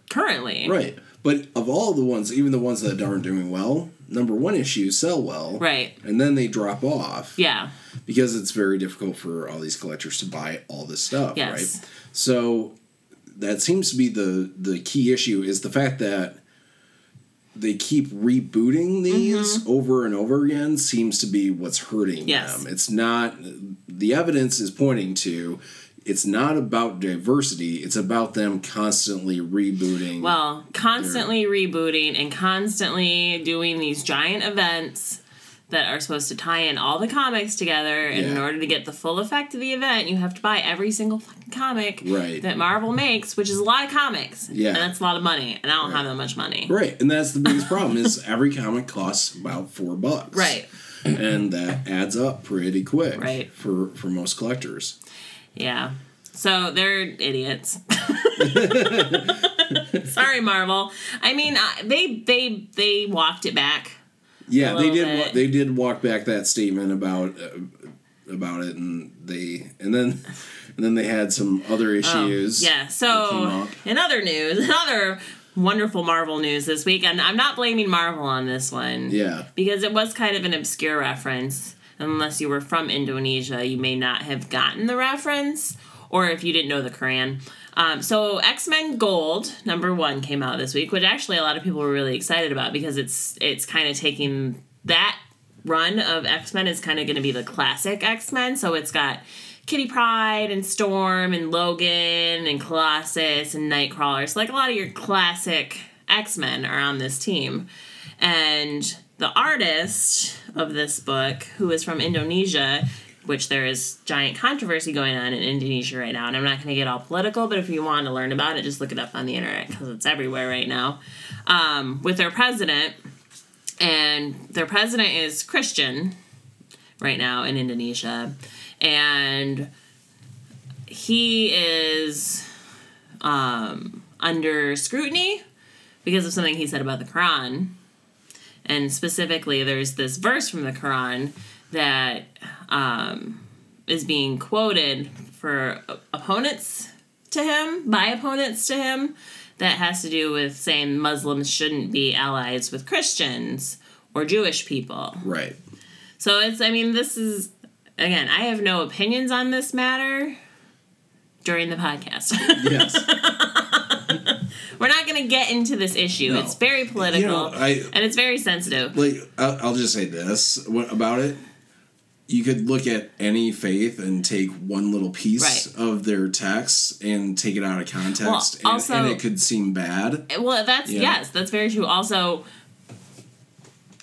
B: currently.
A: Right. But of all the ones, even the ones that aren't doing well, number one issues sell well.
B: Right.
A: And then they drop off.
B: Yeah.
A: because it's very difficult for all these collectors to buy all this stuff,
B: Yes.
A: right? So that seems to be the the key issue is the fact that they keep rebooting these over and over again seems to be what's hurting
B: Mm-hmm. Yes.
A: them. It's not the evidence is pointing to it's not about diversity, it's about them constantly rebooting.
B: Well, constantly rebooting and constantly doing these giant events that are supposed to tie in all the comics together. And in order to get the full effect of the event, you have to buy every single fucking comic
A: Right.
B: that Marvel makes, which is a lot of comics.
A: Yeah.
B: And that's a lot of money. And I don't have that much money.
A: Right, and that's the biggest problem is every comic costs about four bucks.
B: Right.
A: and that adds up pretty quick
B: Right.
A: for for most collectors
B: Yeah. So they're idiots. Sorry, Marvel. I mean, they they they walked it back.
A: yeah they did wa- they did walk back that statement about uh, about it and they and then and then they had some other issues
B: Oh, Yeah. So in other news, in other wonderful Marvel news this week, and I'm not blaming Marvel on this one.
A: Yeah.
B: Because it was kind of an obscure reference. Unless you were from Indonesia, you may not have gotten the reference, or if you didn't know the Quran. Um, so X Men Gold number one came out this week, which actually a lot of people were really excited about because it's it's kind of taking that run of X Men is kind of going to be the classic X Men. So it's got Kitty Pryde and Storm and Logan and Colossus and Nightcrawler. So like a lot of your classic X Men are on this team, and the artist of this book, who is from Indonesia, which there is giant controversy going on in Indonesia right now. And I'm not going to get all political, but if you want to learn about it, just look it up on the internet because it's everywhere right now. Um, with their president, and their president is Christian right now in Indonesia, and he is um, under scrutiny because of something he said about the Quran. And specifically, there's this verse from the Quran that um, is being quoted for opponents to him, by opponents to him, that has to do with saying Muslims shouldn't be allies with Christians or Jewish people.
A: Right.
B: So it's, I mean, this is, again, I have no opinions on this matter during the podcast.
A: Yes.
B: We're not going to get into this issue.
A: No.
B: It's very political
A: You know, I-
B: and it's very sensitive.
A: like I'll, I'll just say this what, about it you could look at any faith and take one little piece
B: Right.
A: of their text and take it out of context
B: Well,
A: and,
B: also-
A: and it could seem bad
B: Well, that's
A: Yeah.
B: yes, that's very true. Also,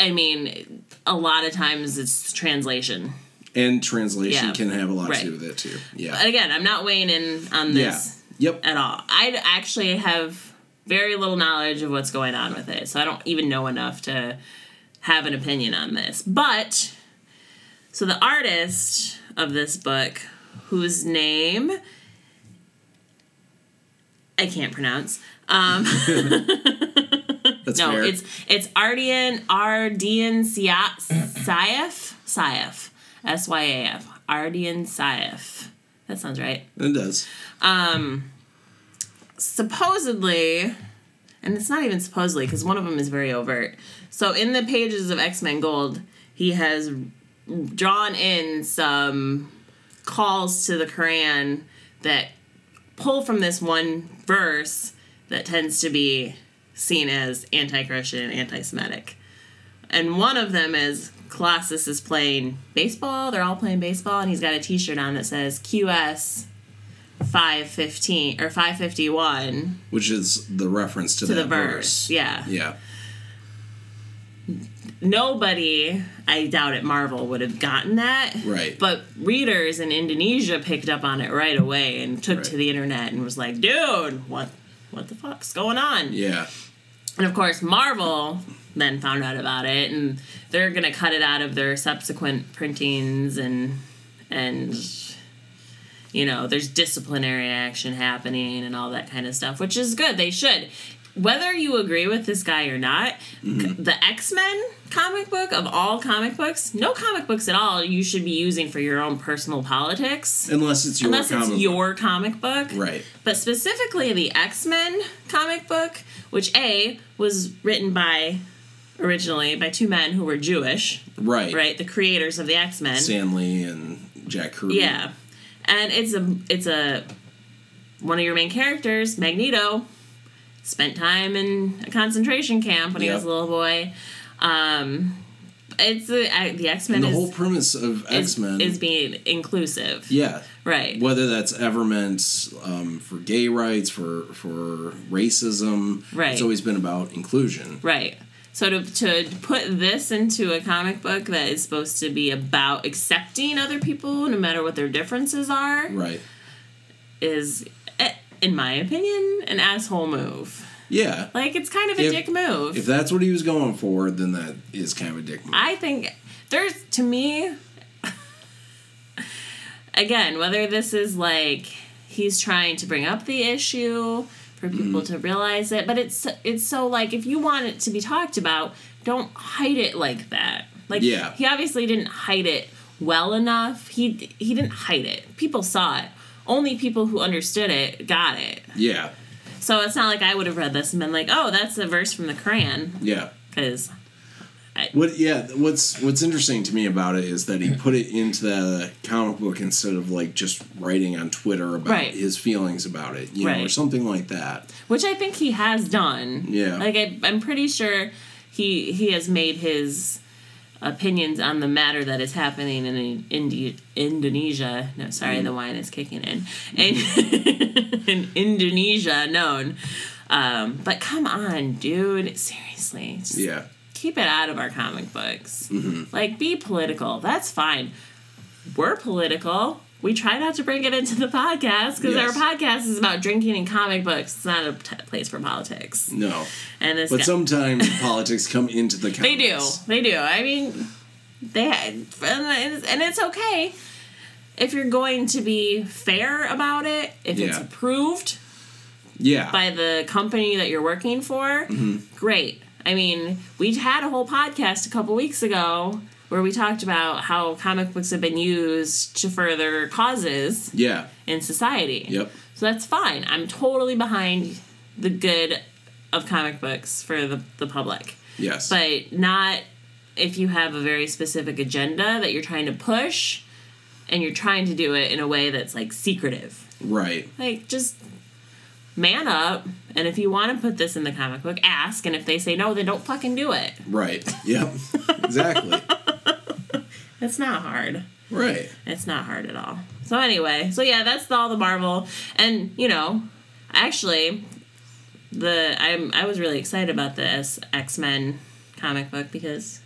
B: I mean, a lot of times it's translation.
A: and translation
B: Yeah.
A: can have a lot
B: Right.
A: to do with it too yeah
B: But again, I'm not weighing in on this yeah
A: yep
B: at all. I actually have very little knowledge of what's going on with it, so I don't even know enough to have an opinion on this. But so the artist of this book, whose name I can't pronounce. Um,
A: that's
B: no,
A: fair
B: it's it's Ardian Ardian Syaf Syaf S Y A F Ardian Syaf. That sounds right.
A: it does
B: Um, supposedly, and it's not even supposedly because one of them is very overt. So in the pages of X Men Gold, he has drawn in some calls to the Quran that pull from this one verse that tends to be seen as anti-Christian and anti-Semitic. And one of them is Colossus is playing baseball. They're all playing baseball, and he's got a T-shirt on that says QS 515 or 551
A: which is the reference to,
B: to the verse. Yeah.
A: yeah
B: Nobody, I doubt it, Marvel would have gotten that.
A: right
B: But readers in Indonesia picked up on it right away and took to the internet and was like, "Dude, what what the fuck's going on?"
A: yeah
B: And of course, Marvel then found out about it, and they're gonna cut it out of their subsequent printings, and and you know, there's disciplinary action happening and all that kind of stuff, which is good. They should. Whether you agree with this guy or not, mm-hmm. c- the X Men comic book of all comic books, no comic books at all you should be using for your own personal politics.
A: unless it's your
B: Unless
A: comic
B: it's
A: book.
B: your comic book.
A: right
B: But specifically the X Men comic book, which A was written by originally by two men who were Jewish,
A: right
B: right? The creators of the X Men.
A: Stan Lee and jack kirby
B: Yeah. And it's a it's a one of your main characters, Magneto, spent time in a concentration camp when he was a little boy. Um it's the the X Men
A: the
B: is,
A: whole premise of x-men
B: is being inclusive.
A: yeah
B: Right.
A: whether that's ever meant um, for gay rights, for for racism.
B: Right.
A: It's always been about inclusion.
B: Right. So to to put this into a comic book that is supposed to be about accepting other people, no matter what their differences are,
A: Right.
B: is, eh, in my opinion, an asshole move.
A: Yeah.
B: Like it's kind of a
A: If-
B: dick move.
A: If that's what he was going for, then that is kind of a dick move.
B: I think there's to me. again, whether this is like he's trying to bring up the issue for people
A: Mm-hmm.
B: to realize it, but it's it's so like if you want it to be talked about, don't hide it like that. Like
A: Yeah.
B: he obviously didn't hide it well enough. He he didn't hide it. People saw it. Only people who understood it got it.
A: yeah.
B: So it's not like I would have read this and been like, oh, that's a verse from the Quran.
A: Yeah.
B: Because
A: What? Yeah. What's What's interesting to me about it is that he put it into the comic book instead of like just writing on Twitter about
B: Right.
A: his feelings about it, you know, or something like that.
B: which I think he has done.
A: Yeah.
B: Like I, I'm pretty sure he he has made his opinions on the matter that is happening in Indi- Indonesia. No, sorry,
A: Mm.
B: the wine is kicking in. In, in Indonesia, known. Um, but come on, dude. Seriously, just
A: Yeah.
B: Keep it out of our comic books.
A: Mm-hmm.
B: Like, be political. That's fine. We're political. We try not to bring it into the podcast because
A: Yes.
B: our podcast is about drinking and comic books. It's not a t- place for politics.
A: No.
B: And this
A: But
B: guy-
A: sometimes politics come into the comics.
B: they do. They do. I mean, they and it's, and it's okay if you're going to be fair about it. If it's approved
A: Yeah.
B: by the company that you're working for, great. I mean, we had a whole podcast a couple weeks ago where we talked about how comic books have been used to further causes
A: yeah.
B: in society.
A: Yep.
B: So that's fine. I'm totally behind the good of comic books for the, the public.
A: Yes.
B: But not if you have a very specific agenda that you're trying to push and you're trying to do it in a way that's like secretive.
A: right.
B: Like, just man up. And if you want to put this in the comic book, ask. And if they say no, then don't fucking do it.
A: Right. Yep. exactly.
B: It's not hard.
A: Right.
B: It's not hard at all. So anyway, so yeah, that's all the Marvel. And you know, actually, the I'm I was really excited about this X Men comic book because,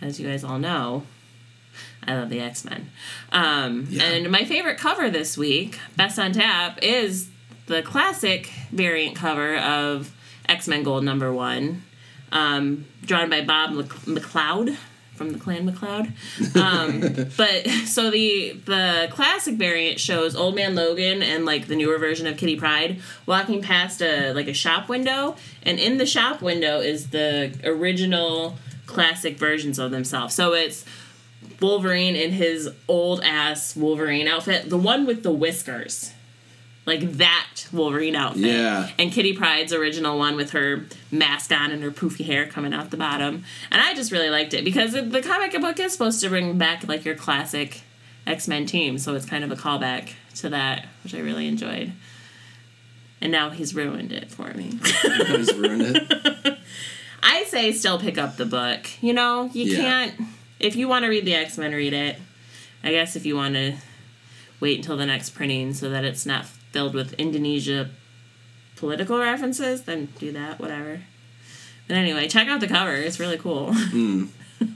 B: as you guys all know, I love the X Men. Um,
A: Yeah.
B: And my favorite cover this week, best on tap, is the classic variant cover of X Men Gold number one, um, drawn by Bob Mc- McLeod from the Clan McLeod. Um, but so the the classic variant shows Old Man Logan and like the newer version of Kitty Pryde walking past a like a shop window, and in the shop window is the original classic versions of themselves. So it's Wolverine in his old ass Wolverine outfit, the one with the whiskers. Like that Wolverine outfit.
A: Yeah.
B: And Kitty Pryde's original one with her mask on and her poofy hair coming out the bottom. And I just really liked it because the- comic book is supposed to bring back like your classic X Men team. So it's kind of a callback to that, which I really enjoyed. And now he's ruined it for me.
A: He's ruined it.
B: I say still pick up the book. You know, you
A: Yeah.
B: can't. If you want to read the X Men, read it. I guess if you want to wait until the next printing so that it's not filled with Indonesia political references, then do that. Whatever. But anyway, check out the cover. It's really cool.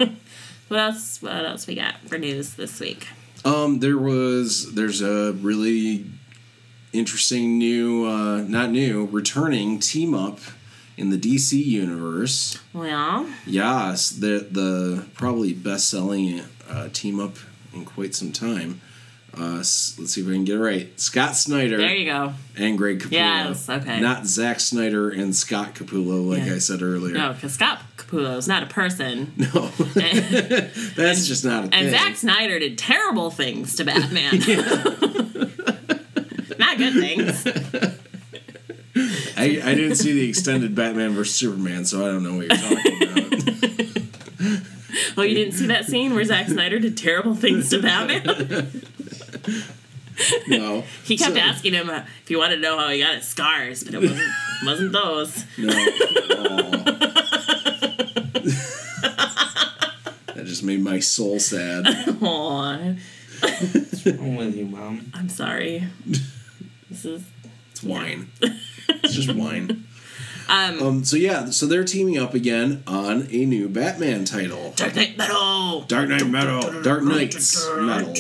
B: what else? What else we got for news this week?
A: Um, there was there's a really interesting new, uh, not new, returning team up in the DC universe.
B: Well,
A: Yes, the the probably best selling uh, team up in quite some time. Uh, let's see if I can get it right. Scott Snyder
B: there you go.
A: and Greg Capullo.
B: Yes, okay.
A: Not Zack Snyder and Scott Capullo, like
B: Yeah.
A: I said earlier.
B: No, because Scott Capullo is not a person.
A: No.
B: and
A: that's just not a thing.
B: And Zack Snyder did terrible things to Batman. not good things.
A: I, I didn't see the extended Batman vs Superman, so I don't know what you're talking about.
B: Well, you didn't see that scene where Zack Snyder did terrible things to Batman?
A: No.
B: He kept
A: So-
B: asking him uh, if he wanted to know how he got his scars, but it wasn't, wasn't those.
A: No. That just made my soul sad.
B: Aw,
C: I'm with you, mom.
B: I'm sorry. This is
A: It's wine. It's just wine.
B: Um,
A: Um. So yeah. So they're teaming up again on a new Batman title.
B: Dark Knight Metal.
A: Dark Knight Metal. Dark Knights Metal.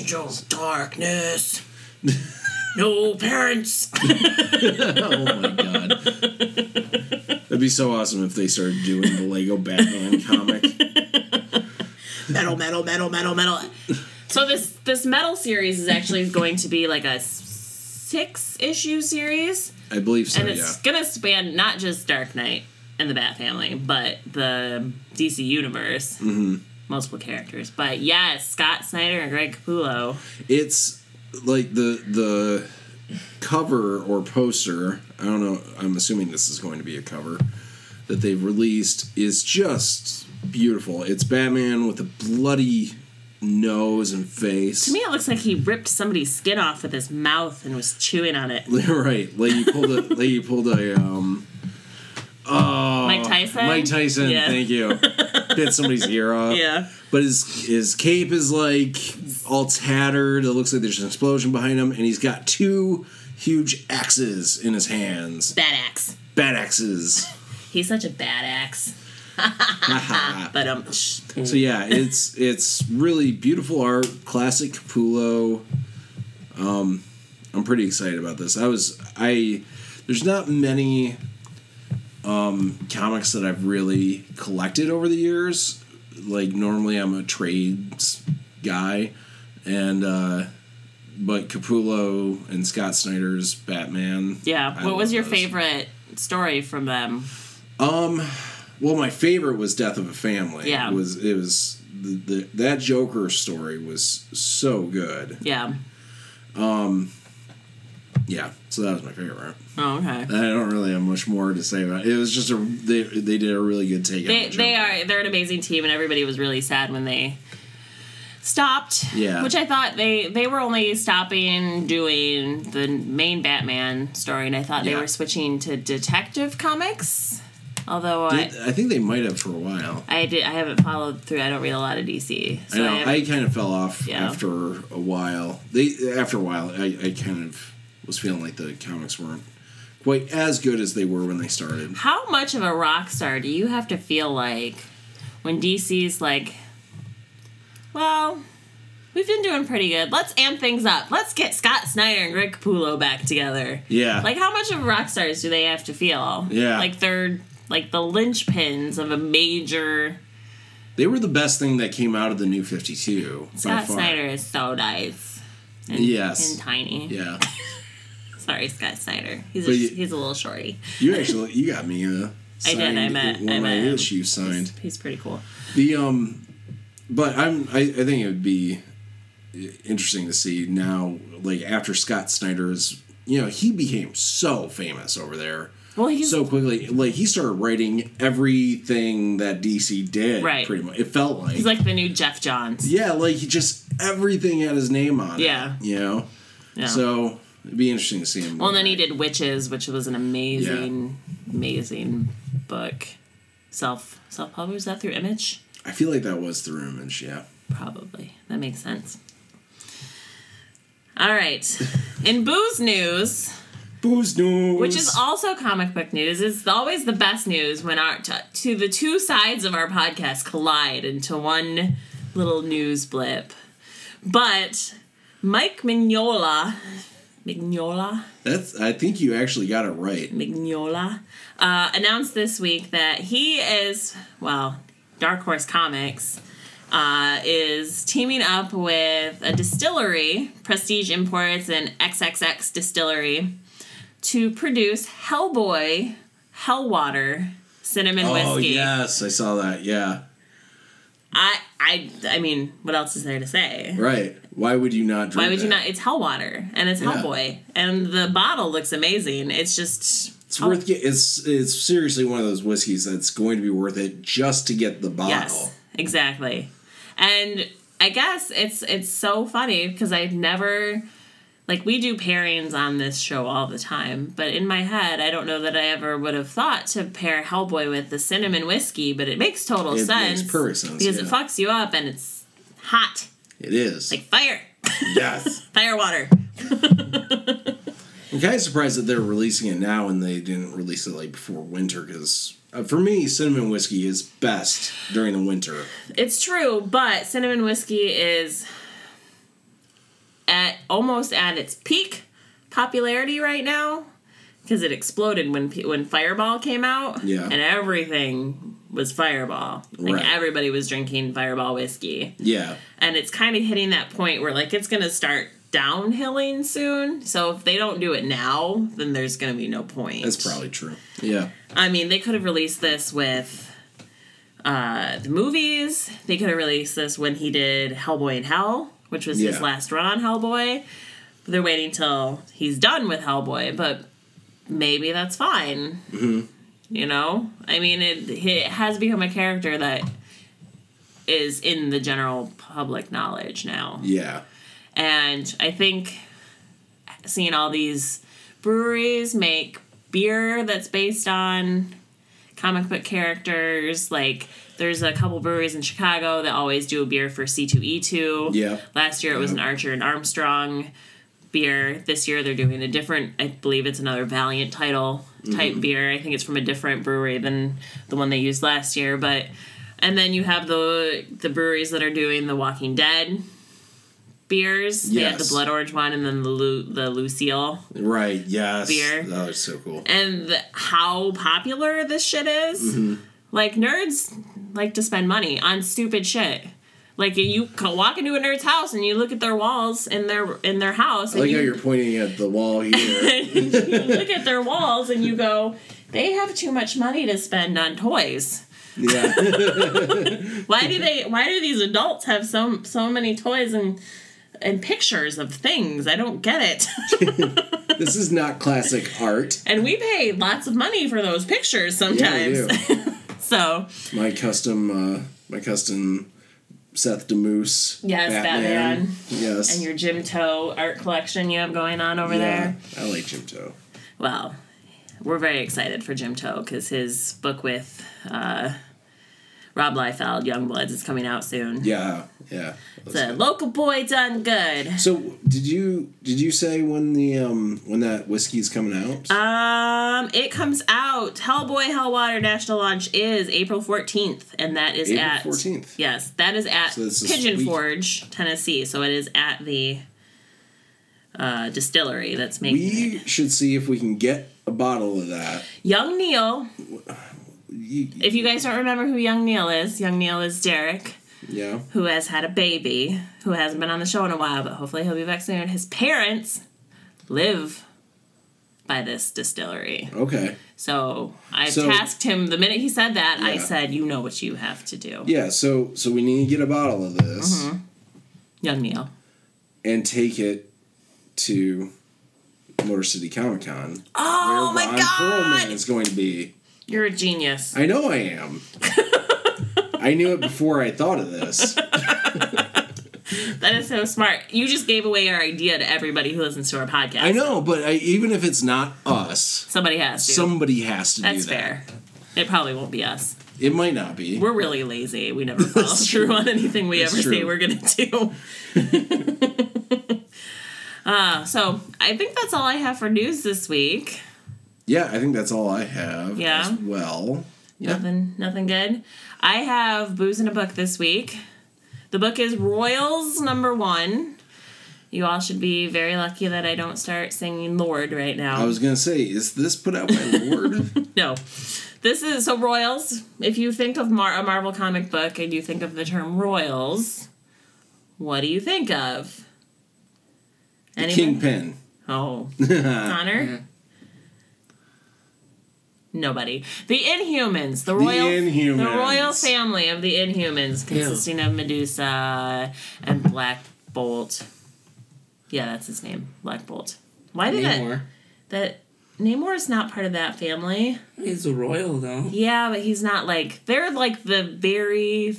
B: Darkness. No parents.
A: Oh my god. That'd be so awesome if they started doing the Lego Batman comic.
B: metal, metal, metal, metal, metal. So this this metal series is actually going to be like a six issue series,
A: I believe so.
B: and
A: Yeah.
B: it's gonna span not just Dark Knight and the Bat Family, but the DC universe, mm-hmm. multiple characters. But yes, Scott Snyder and Greg Capullo.
A: it's like the the cover or poster I don't know. I'm assuming this is going to be a cover that they've released is just beautiful. It's Batman with a bloody nose and face.
B: To me, it looks like he ripped somebody's skin off with his mouth and was chewing on it.
A: right, like you pulled a like you pulled a um. Oh,
B: Mike Tyson?
A: Mike Tyson,
B: Yeah.
A: thank you. Bit somebody's ear off.
B: Yeah.
A: But his his cape is like all tattered. It looks like there's an explosion behind him, and he's got two huge axes in his hands.
B: Bad axe.
A: Bad axes.
B: He's such a bad axe. But um,
A: so yeah, it's it's really beautiful art, classic Capullo. Um, I'm pretty excited about this. I was I there's not many um, comics that I've really collected over the years. Like normally I'm a trades guy, and uh, but Capullo and Scott Snyder's Batman.
B: yeah.
A: I
B: what was your
A: those.
B: favorite story from them?
A: Um, well, my favorite was Death of a Family.
B: Yeah.
A: it was it was the, the that Joker story was so good.
B: Yeah. Um.
A: Yeah, so that was my favorite.
B: Oh, okay.
A: I don't really have much more to say about it. It was just a they they did a really good take.
B: They
A: on the
B: they are they're an amazing team, and everybody was really sad when they stopped.
A: Yeah.
B: Which I thought they they were only stopping doing the main Batman story, and I thought they were switching to detective comics. Although I.
A: Did- I think they might have for a while.
B: I did. I haven't followed through. I don't read a lot of DC. So
A: I know.
B: haven't-
A: I, kind of fell off
B: Yeah.
A: after a while. They after a while, I, I kind of was feeling like the comics weren't quite as good as they were when they started.
B: How much of a rock star do you have to feel like when DC's like, well, we've been doing pretty good. Let's amp things up. Let's get Scott Snyder and Rick Capullo back together.
A: Yeah,
B: Like, how much of rock stars do they have to feel?
A: Yeah.
B: Like they're like the linchpins of a major.
A: they were the best thing that came out of the new Fifty Two.
B: Scott Snyder is so nice. And,
A: Yes.
B: And tiny.
A: Yeah.
B: Sorry, Scott Snyder. He's a,
A: you-
B: he's a little shorty.
A: You actually you got me a
B: I
A: signed,
B: did. I met.
A: one
B: I met him.
A: issues signed.
B: He's, he's pretty cool.
A: The um, but I'm I, I think it would be interesting to see now like after Scott Snyder's you know he became so famous over there
B: Well, he's
A: so quickly like he started writing everything that DC did
B: Right.
A: pretty much it felt like
B: he's like the new Geoff Johns.
A: yeah like he just everything had his name on
B: Yeah.
A: it you know
B: Yeah.
A: so it'd be interesting to see him
B: well, and then he did Wytches, which was an amazing, amazing book. Self self published. Was that through Image?
A: I feel like that was through Image yeah
B: Probably. That makes sense. All right. In booze news,
A: Booze news.
B: Which is also comic book news, it's always the best news when our t- to the two sides of our podcast collide into one little news blip. But Mike Mignola, Mignola,
A: that's I think you actually got it right.
B: Mignola, uh, announced this week that he is, well, Dark Horse Comics uh, is teaming up with a distillery, Prestige Imports and XXX Distillery, to produce Hellboy Hellwater cinnamon
A: oh
B: whiskey.
A: yes I saw that yeah
B: I, I, I mean, what else is there to say?
A: Right. Why would you not drink
B: Why would you not? It's Hellwater and it's
A: Yeah.
B: Hellboy, and the bottle looks amazing. It's just
A: It's worth get, it's it's seriously one of those whiskeys that's going to be worth it just to get the bottle.
B: Yes, exactly. And I guess it's it's so funny because I've never like we do pairings on this show all the time, but in my head I don't know that I ever would have thought to pair Hellboy with the cinnamon whiskey, but it makes total
A: It
B: sense.
A: makes perfect sense,
B: because it fucks you up and it's hot
A: It is.
B: like fire,
A: yes.
B: fire water.
A: I'm kind of surprised that they're releasing it now and they didn't release it like before winter because uh, for me cinnamon whiskey is best during the winter.
B: It's true, but cinnamon whiskey is at almost at its peak popularity right now because it exploded when when Fireball came out.
A: Yeah.
B: and everything was Fireball. Like
A: Right.
B: everybody was drinking Fireball whiskey,
A: Yeah.
B: and it's kind of hitting that point where like it's gonna start downhilling soon. So if they don't do it now, then there's gonna be no point.
A: That's probably true. Yeah.
B: I mean, they could have released this with uh, the movies. They could have released this when he did Hellboy in Hell, which was his last run on Hellboy. They're waiting till he's done with Hellboy, but maybe that's fine. Mm-hmm. You know, I mean, it it has become a character that is in the general public knowledge now.
A: Yeah.
B: And I think seeing all these breweries make beer that's based on comic book characters, like there's a couple breweries in Chicago that always do a beer for C2E2.
A: Yeah.
B: Last year it was
A: Yeah.
B: an Archer and Armstrong beer. This year they're doing a different, I believe it's another Valiant title type
A: Mm-hmm.
B: beer. I think it's from a different brewery than the one they used last year, but and then you have the the breweries that are doing the Walking Dead beers. They had the Blood Orange one and then the Lu- the Lucille.
A: Right. Yes.
B: Beer.
A: That was so cool.
B: And the, how popular this shit is.
A: Mm-hmm.
B: Like nerds like to spend money on stupid shit. Like you walk into a nerd's house and you look at their walls in their in their house
A: I like
B: you,
A: how you're pointing at the wall here.
B: you look at their walls and you go, they have too much money to spend on toys.
A: yeah.
B: Why do they? Why do these adults have so so many toys and and pictures of things? I don't get it.
A: this is not classic art.
B: and we pay lots of money for those pictures
A: Yeah,
B: sometimes.
A: Do.
B: so
A: My custom, uh, my custom Seth DeMoose.
B: Yes, Batman.
A: Yes.
B: and your Jim Towe art collection you have going on over
A: yeah,
B: there.
A: I like Jim Towe.
B: Well, we're very excited for Jim Towe because his book with uh, Rob Liefeld, Youngbloods, is coming out soon.
A: Yeah, yeah.
B: It's a local boy done good.
A: So did you did you say when the um when that whiskey's coming out?
B: Um, it comes out. Hellboy Hellwater National Launch is April fourteenth, and that is
A: April
B: at
A: 14th.
B: Yes, that is at
A: So
B: Pigeon. Forge, Tennessee. So it is at the uh, distillery that's making
A: we
B: it.
A: should see if we can get a bottle of that.
B: Young Neil.
A: You-
B: If you guys don't remember who Young Neil is, Young Neil is Derek,
A: yeah.
B: who has had a baby, who hasn't been on the show in a while, but hopefully he'll be back soon. His parents live by this distillery.
A: Okay.
B: So I
A: So-
B: tasked him the minute he said that. I said, "You know what you have to do."
A: Yeah. So so we need to get a bottle of this
B: Mm-hmm. Young Neil.
A: and take it to Motor City Comic Con,
B: Oh
A: where
B: my
A: Ron
B: god!
A: Perlman is going to be.
B: You're a genius.
A: I know I am. I knew it before I thought of this.
B: That is so smart. You just gave away our idea to everybody who listens to our podcast.
A: I know, but I, even if it's not us,
B: Somebody has to.
A: somebody has to
B: That's
A: do that.
B: fair. It probably won't be us.
A: It might not be.
B: We're really lazy. We never follow
A: That's
B: through on anything we
A: That's
B: ever say we're gonna do. uh, so I think that's all I have for news this week.
A: Yeah, I think that's all I have
B: Yeah?
A: as well. Yeah.
B: Nothing nothing good. I have booze in a book this week. The book is Royals number one. You all should be very lucky that I don't start singing Lorde right now.
A: I was gonna say, is this put out by Lorde?
B: No. This is so Royals. If you think of Mar- a Marvel comic book and you think of the term Royals, what do you think of? Anyone?
A: Kingpin.
B: Oh, Connor. Nobody. The Inhumans. The royal.
A: the, Inhumans.
B: The royal family of the Inhumans, consisting of Medusa and Black Bolt. Yeah, that's his name, Black Bolt. Why did that?
C: Namor.
B: That Namor is not part of that family.
C: He's a royal though.
B: Yeah, but he's not like they're like the very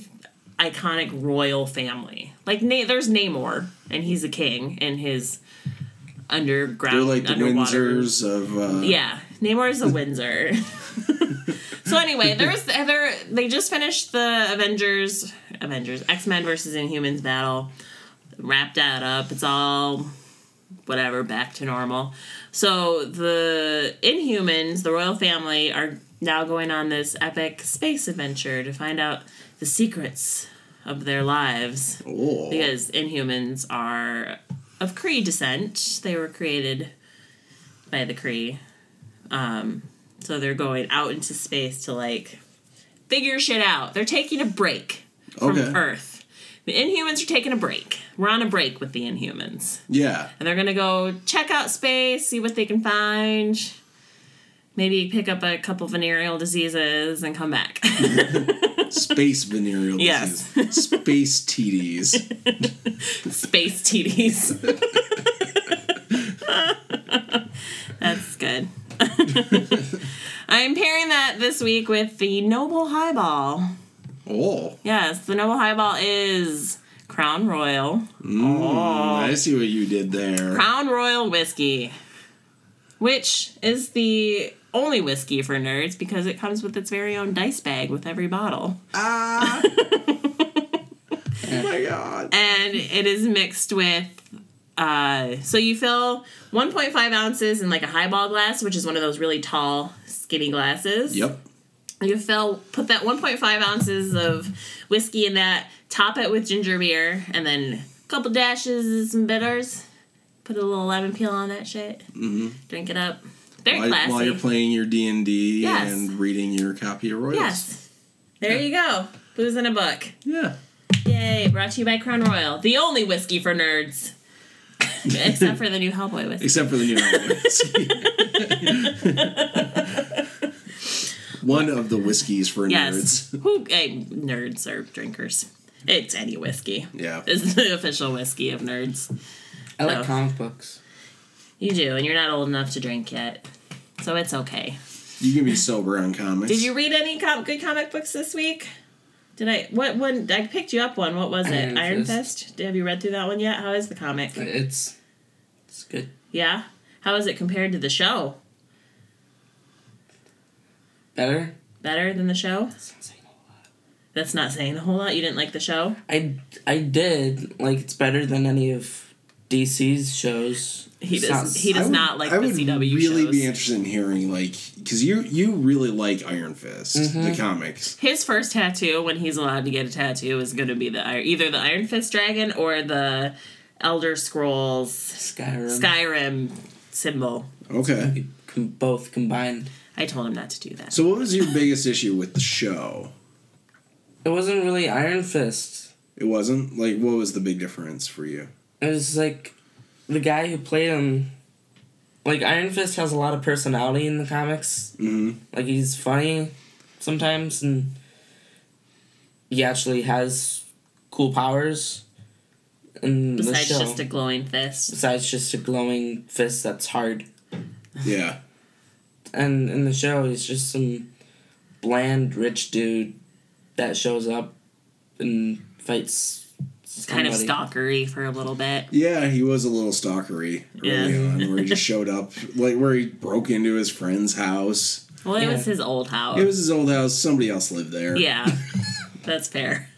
B: iconic royal family. Like Na- there's Namor, and he's a king and his underground.
A: They're like the
B: underwater.
A: Windsors of. Uh,
B: Yeah, Namor is a Windsor. so anyway, there's there they just finished the Avengers, Avengers X Men versus Inhumans battle. Wrapped that up. It's all whatever back to normal. So the Inhumans, the royal family, are now going on this epic space adventure to find out the secrets of their lives
A: Oh.
B: because Inhumans are of Kree descent. They were created by the Kree. Um, so they're going out into space to like figure shit out. They're taking a break from
A: Okay.
B: Earth. The Inhumans are taking a break. We're on a break with the Inhumans.
A: Yeah.
B: And they're gonna go check out space, see what they can find. Maybe pick up a couple venereal diseases and come back.
A: Space venereal
B: Yes.
A: disease. Space TDs.
B: Space TDs. That's good. I'm pairing that this week with the Noble Highball.
A: Oh,
B: Yes, the Noble Highball is Crown Royal.
A: Oh I see what you did there.
B: Crown Royal whiskey, which is the only whiskey for nerds because it comes with its very own dice bag with every bottle.
A: Ah. oh my god.
B: and it is mixed with uh so you fill 1.5 ounces in like a highball glass which is one of those really tall skinny glasses.
A: Yep.
B: you fill put that 1.5 ounces of whiskey in that top it with ginger beer and then a couple dashes of some bitters. Put a little lemon peel on that shit. Mm-hmm. drink it up. Very
A: While,
B: classy
A: while you're playing your D and D and reading your copy of Royals.
B: yes. There you go. Booze in a book?
A: Yeah.
B: Yay, brought to you by Crown Royal, the only whiskey for nerds. Except for the new Hellboy whiskey.
A: Except for the new whiskey. One of the whiskeys for
B: Yes.
A: nerds.
B: Who hey, nerds are drinkers. It's any whiskey.
A: Yeah.
B: It's the official whiskey of nerds.
C: I like
B: Oh.
C: comic books.
B: You do, and you're not old enough to drink yet. So it's okay.
A: You can be sober on comics.
B: Did you read any com- good comic books this week? Did I what one I picked you up one. What was it?
C: Iron
B: Iron
C: Fist.
B: Fist? Have you read through that one yet? How is the comic?
C: It's it's good.
B: Yeah? How is it compared to the show?
C: Better.
B: Better than the show?
C: That's not saying a whole lot.
B: That's not saying a whole lot. You didn't like the show?
C: I I did like it's better than any of DC's shows.
B: He
C: It's
B: does.
C: not-
B: He does
A: I would-
B: not like
A: I
B: the
A: would
B: CW
A: really
B: shows.
A: be interested in hearing like because you you really like Iron Fist
B: Mm-hmm.
A: the comics.
B: His first tattoo, when he's allowed to get a tattoo, is going to be the ir- either the Iron Fist dragon or the Elder Scrolls
C: Skyrim.
B: Skyrim symbol.
A: Okay.
C: Com- both combined.
B: I told him not to do that.
A: So what was your biggest issue with the show?
C: It wasn't really Iron Fist.
A: It wasn't like what was the big difference for you?
C: It was like the guy who played him. Like Iron Fist has a lot of personality in the comics.
A: Mm-hmm.
C: Like he's funny sometimes, and he actually has cool powers. In the
B: Besides
C: show,
B: just a glowing fist.
C: besides just a glowing fist that's hard.
A: Yeah.
C: And in the show, he's just some bland rich dude that shows up and fights.
B: It's kind of stalkery for a little bit.
A: Yeah, he was a little stalkery early
B: Yeah.
A: on, where he just showed up, like where he broke into his friend's house.
B: Well, it
C: Yeah.
B: was his old house.
A: It was his old house. Somebody else lived there.
B: yeah, that's fair.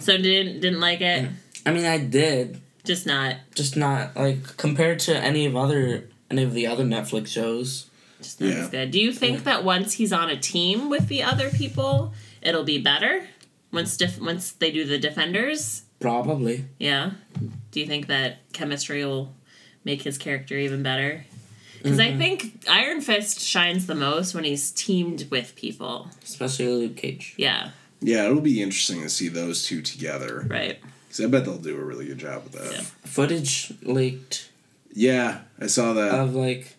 B: So didn't didn't like it.
C: I mean, I did,
B: Just not.
C: just not like compared to any of other any of the other Netflix shows.
B: Just not
A: Yeah.
B: as good. Do you think that once he's on a team with the other people, it'll be better? Once def- once they do the defenders,
C: Probably.
B: yeah. Do you think that chemistry will make his character even better? Because I mm-hmm. think Iron Fist shines the most when he's teamed with people.
C: Especially Luke Cage.
B: Yeah,
A: Yeah, it'll be interesting to see those two together.
B: right.
A: Because I bet they'll do a really good job with that.
B: Yeah.
C: Footage leaked
A: Yeah, I saw that.
C: of like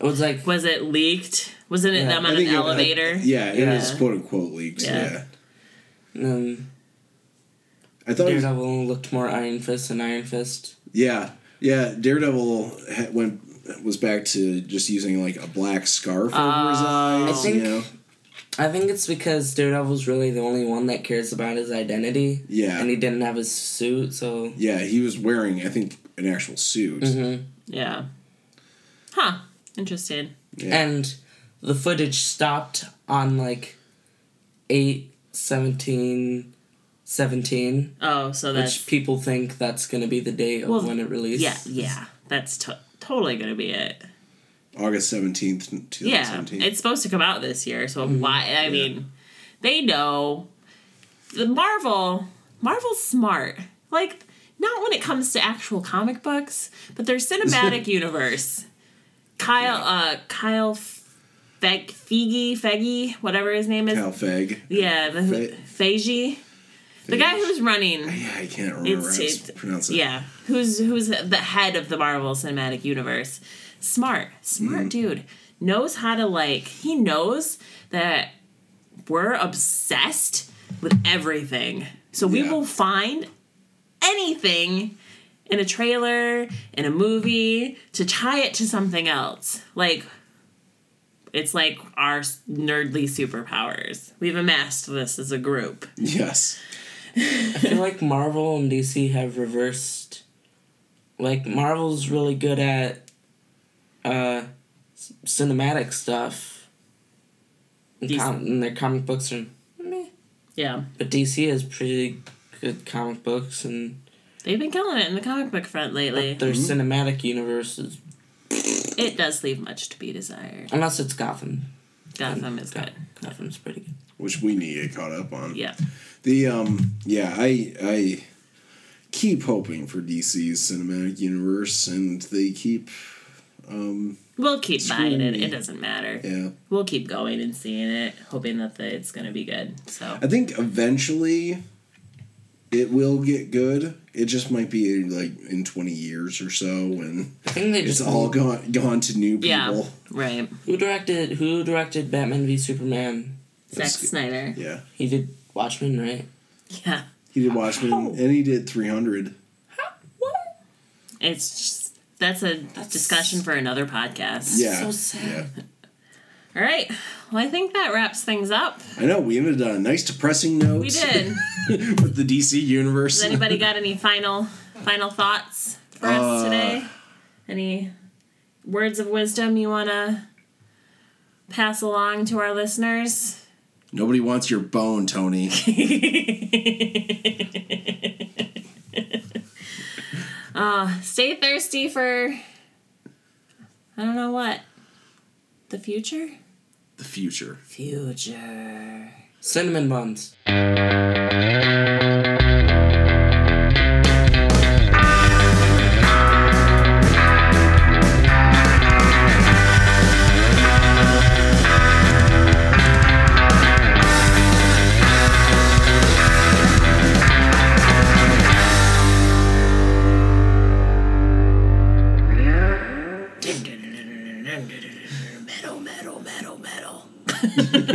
C: it was like
B: Was it leaked? Wasn't it
C: Yeah,
B: them on an
A: think it- I-
B: elevator?
A: yeah, it was quote unquote leaked.
B: Yeah.
A: Yeah.
C: um,
A: I thought it was,
C: Daredevil looked more Iron Fist than Iron Fist.
A: Yeah, yeah. Daredevil ha- went was back to just using like a black scarf over his
B: Oh.
A: eyes.
C: I think-
A: you know?
C: I think it's because Daredevil's really the only one that cares about his identity.
A: Yeah.
C: And he didn't have his suit, so
A: Yeah, he was wearing I think an actual suit.
C: Mhm.
B: Yeah. Huh. Interesting.
A: Yeah.
C: and the footage stopped on like 8 17 17
B: Oh, so that's
C: which people think that's going to be the date of
B: Well,
C: when it released.
B: yeah, yeah. That's to- totally gonna be it.
A: August seventeenth, two
B: Yeah, it's supposed to come out this year, so why? I mean, they know the Marvel. Marvel's smart. Like not when it comes to actual comic books, but their cinematic universe. Kyle, uh, Kyle Feg, Feige, Feggy, whatever his name is.
A: Cal Feg.
B: Yeah, the
A: Fe-
B: Feige. The guy who's running.
A: Yeah, I can't remember
B: It's,
A: how
B: it's
A: to pronounce it.
B: yeah. Who's who's the head of the Marvel Cinematic Universe? Smart, smart
A: Mm-hmm.
B: dude. Knows how to like. He knows that we're obsessed with everything, so we
A: Yeah.
B: will find anything in a trailer, in a movie, to tie it to something else. Like It's like our nerdly superpowers. We've amassed this as a group.
A: Yes.
C: I feel like Marvel and DC have reversed. Like Marvel's really good at uh, c- cinematic stuff. And,
B: DC.
C: com- and their comic books are, meh.
B: Yeah.
C: but DC has pretty good comic books, and
B: They've been killing it in the comic book front lately.
C: their cinematic universe is
B: It does leave much to be desired.
C: unless it's Gotham.
B: Gotham is good.
C: Gotham's pretty good.
A: Which we need to get caught up on.
B: Yeah.
A: The um yeah, I I keep hoping for DC's cinematic universe and they keep um
B: We'll keep buying it.
A: Me.
B: It doesn't matter.
A: yeah.
B: We'll keep going and seeing it, hoping that the, it's going to be good. So,
A: I think eventually it will get good. It just might be like in 20 years or so when
C: I think they
A: it's
C: just
A: all gone gone to new people.
B: yeah. Right.
C: Who directed Who directed Batman v Superman?
B: Zack Snyder.
A: Yeah.
C: He did Watchmen, right?
B: Yeah.
A: He did Watchmen and he did 300.
C: What?
B: It's just, that's a discussion for another podcast.
A: Yeah.
C: so sad.
A: Yeah.
B: All right. Well, I think that wraps things up.
A: I know we ended on a nice depressing note.
B: We did.
A: with the DC universe.
B: Has anybody got any final final thoughts for us
A: Uh,
B: today? Any words of wisdom you want to pass along to our listeners?
A: Nobody wants your bone, Tony.
B: uh, stay thirsty for I don't know what. The future?
A: the future.
B: Future.
C: Cinnamon buns.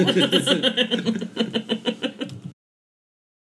B: Metal, metal, metal, metal.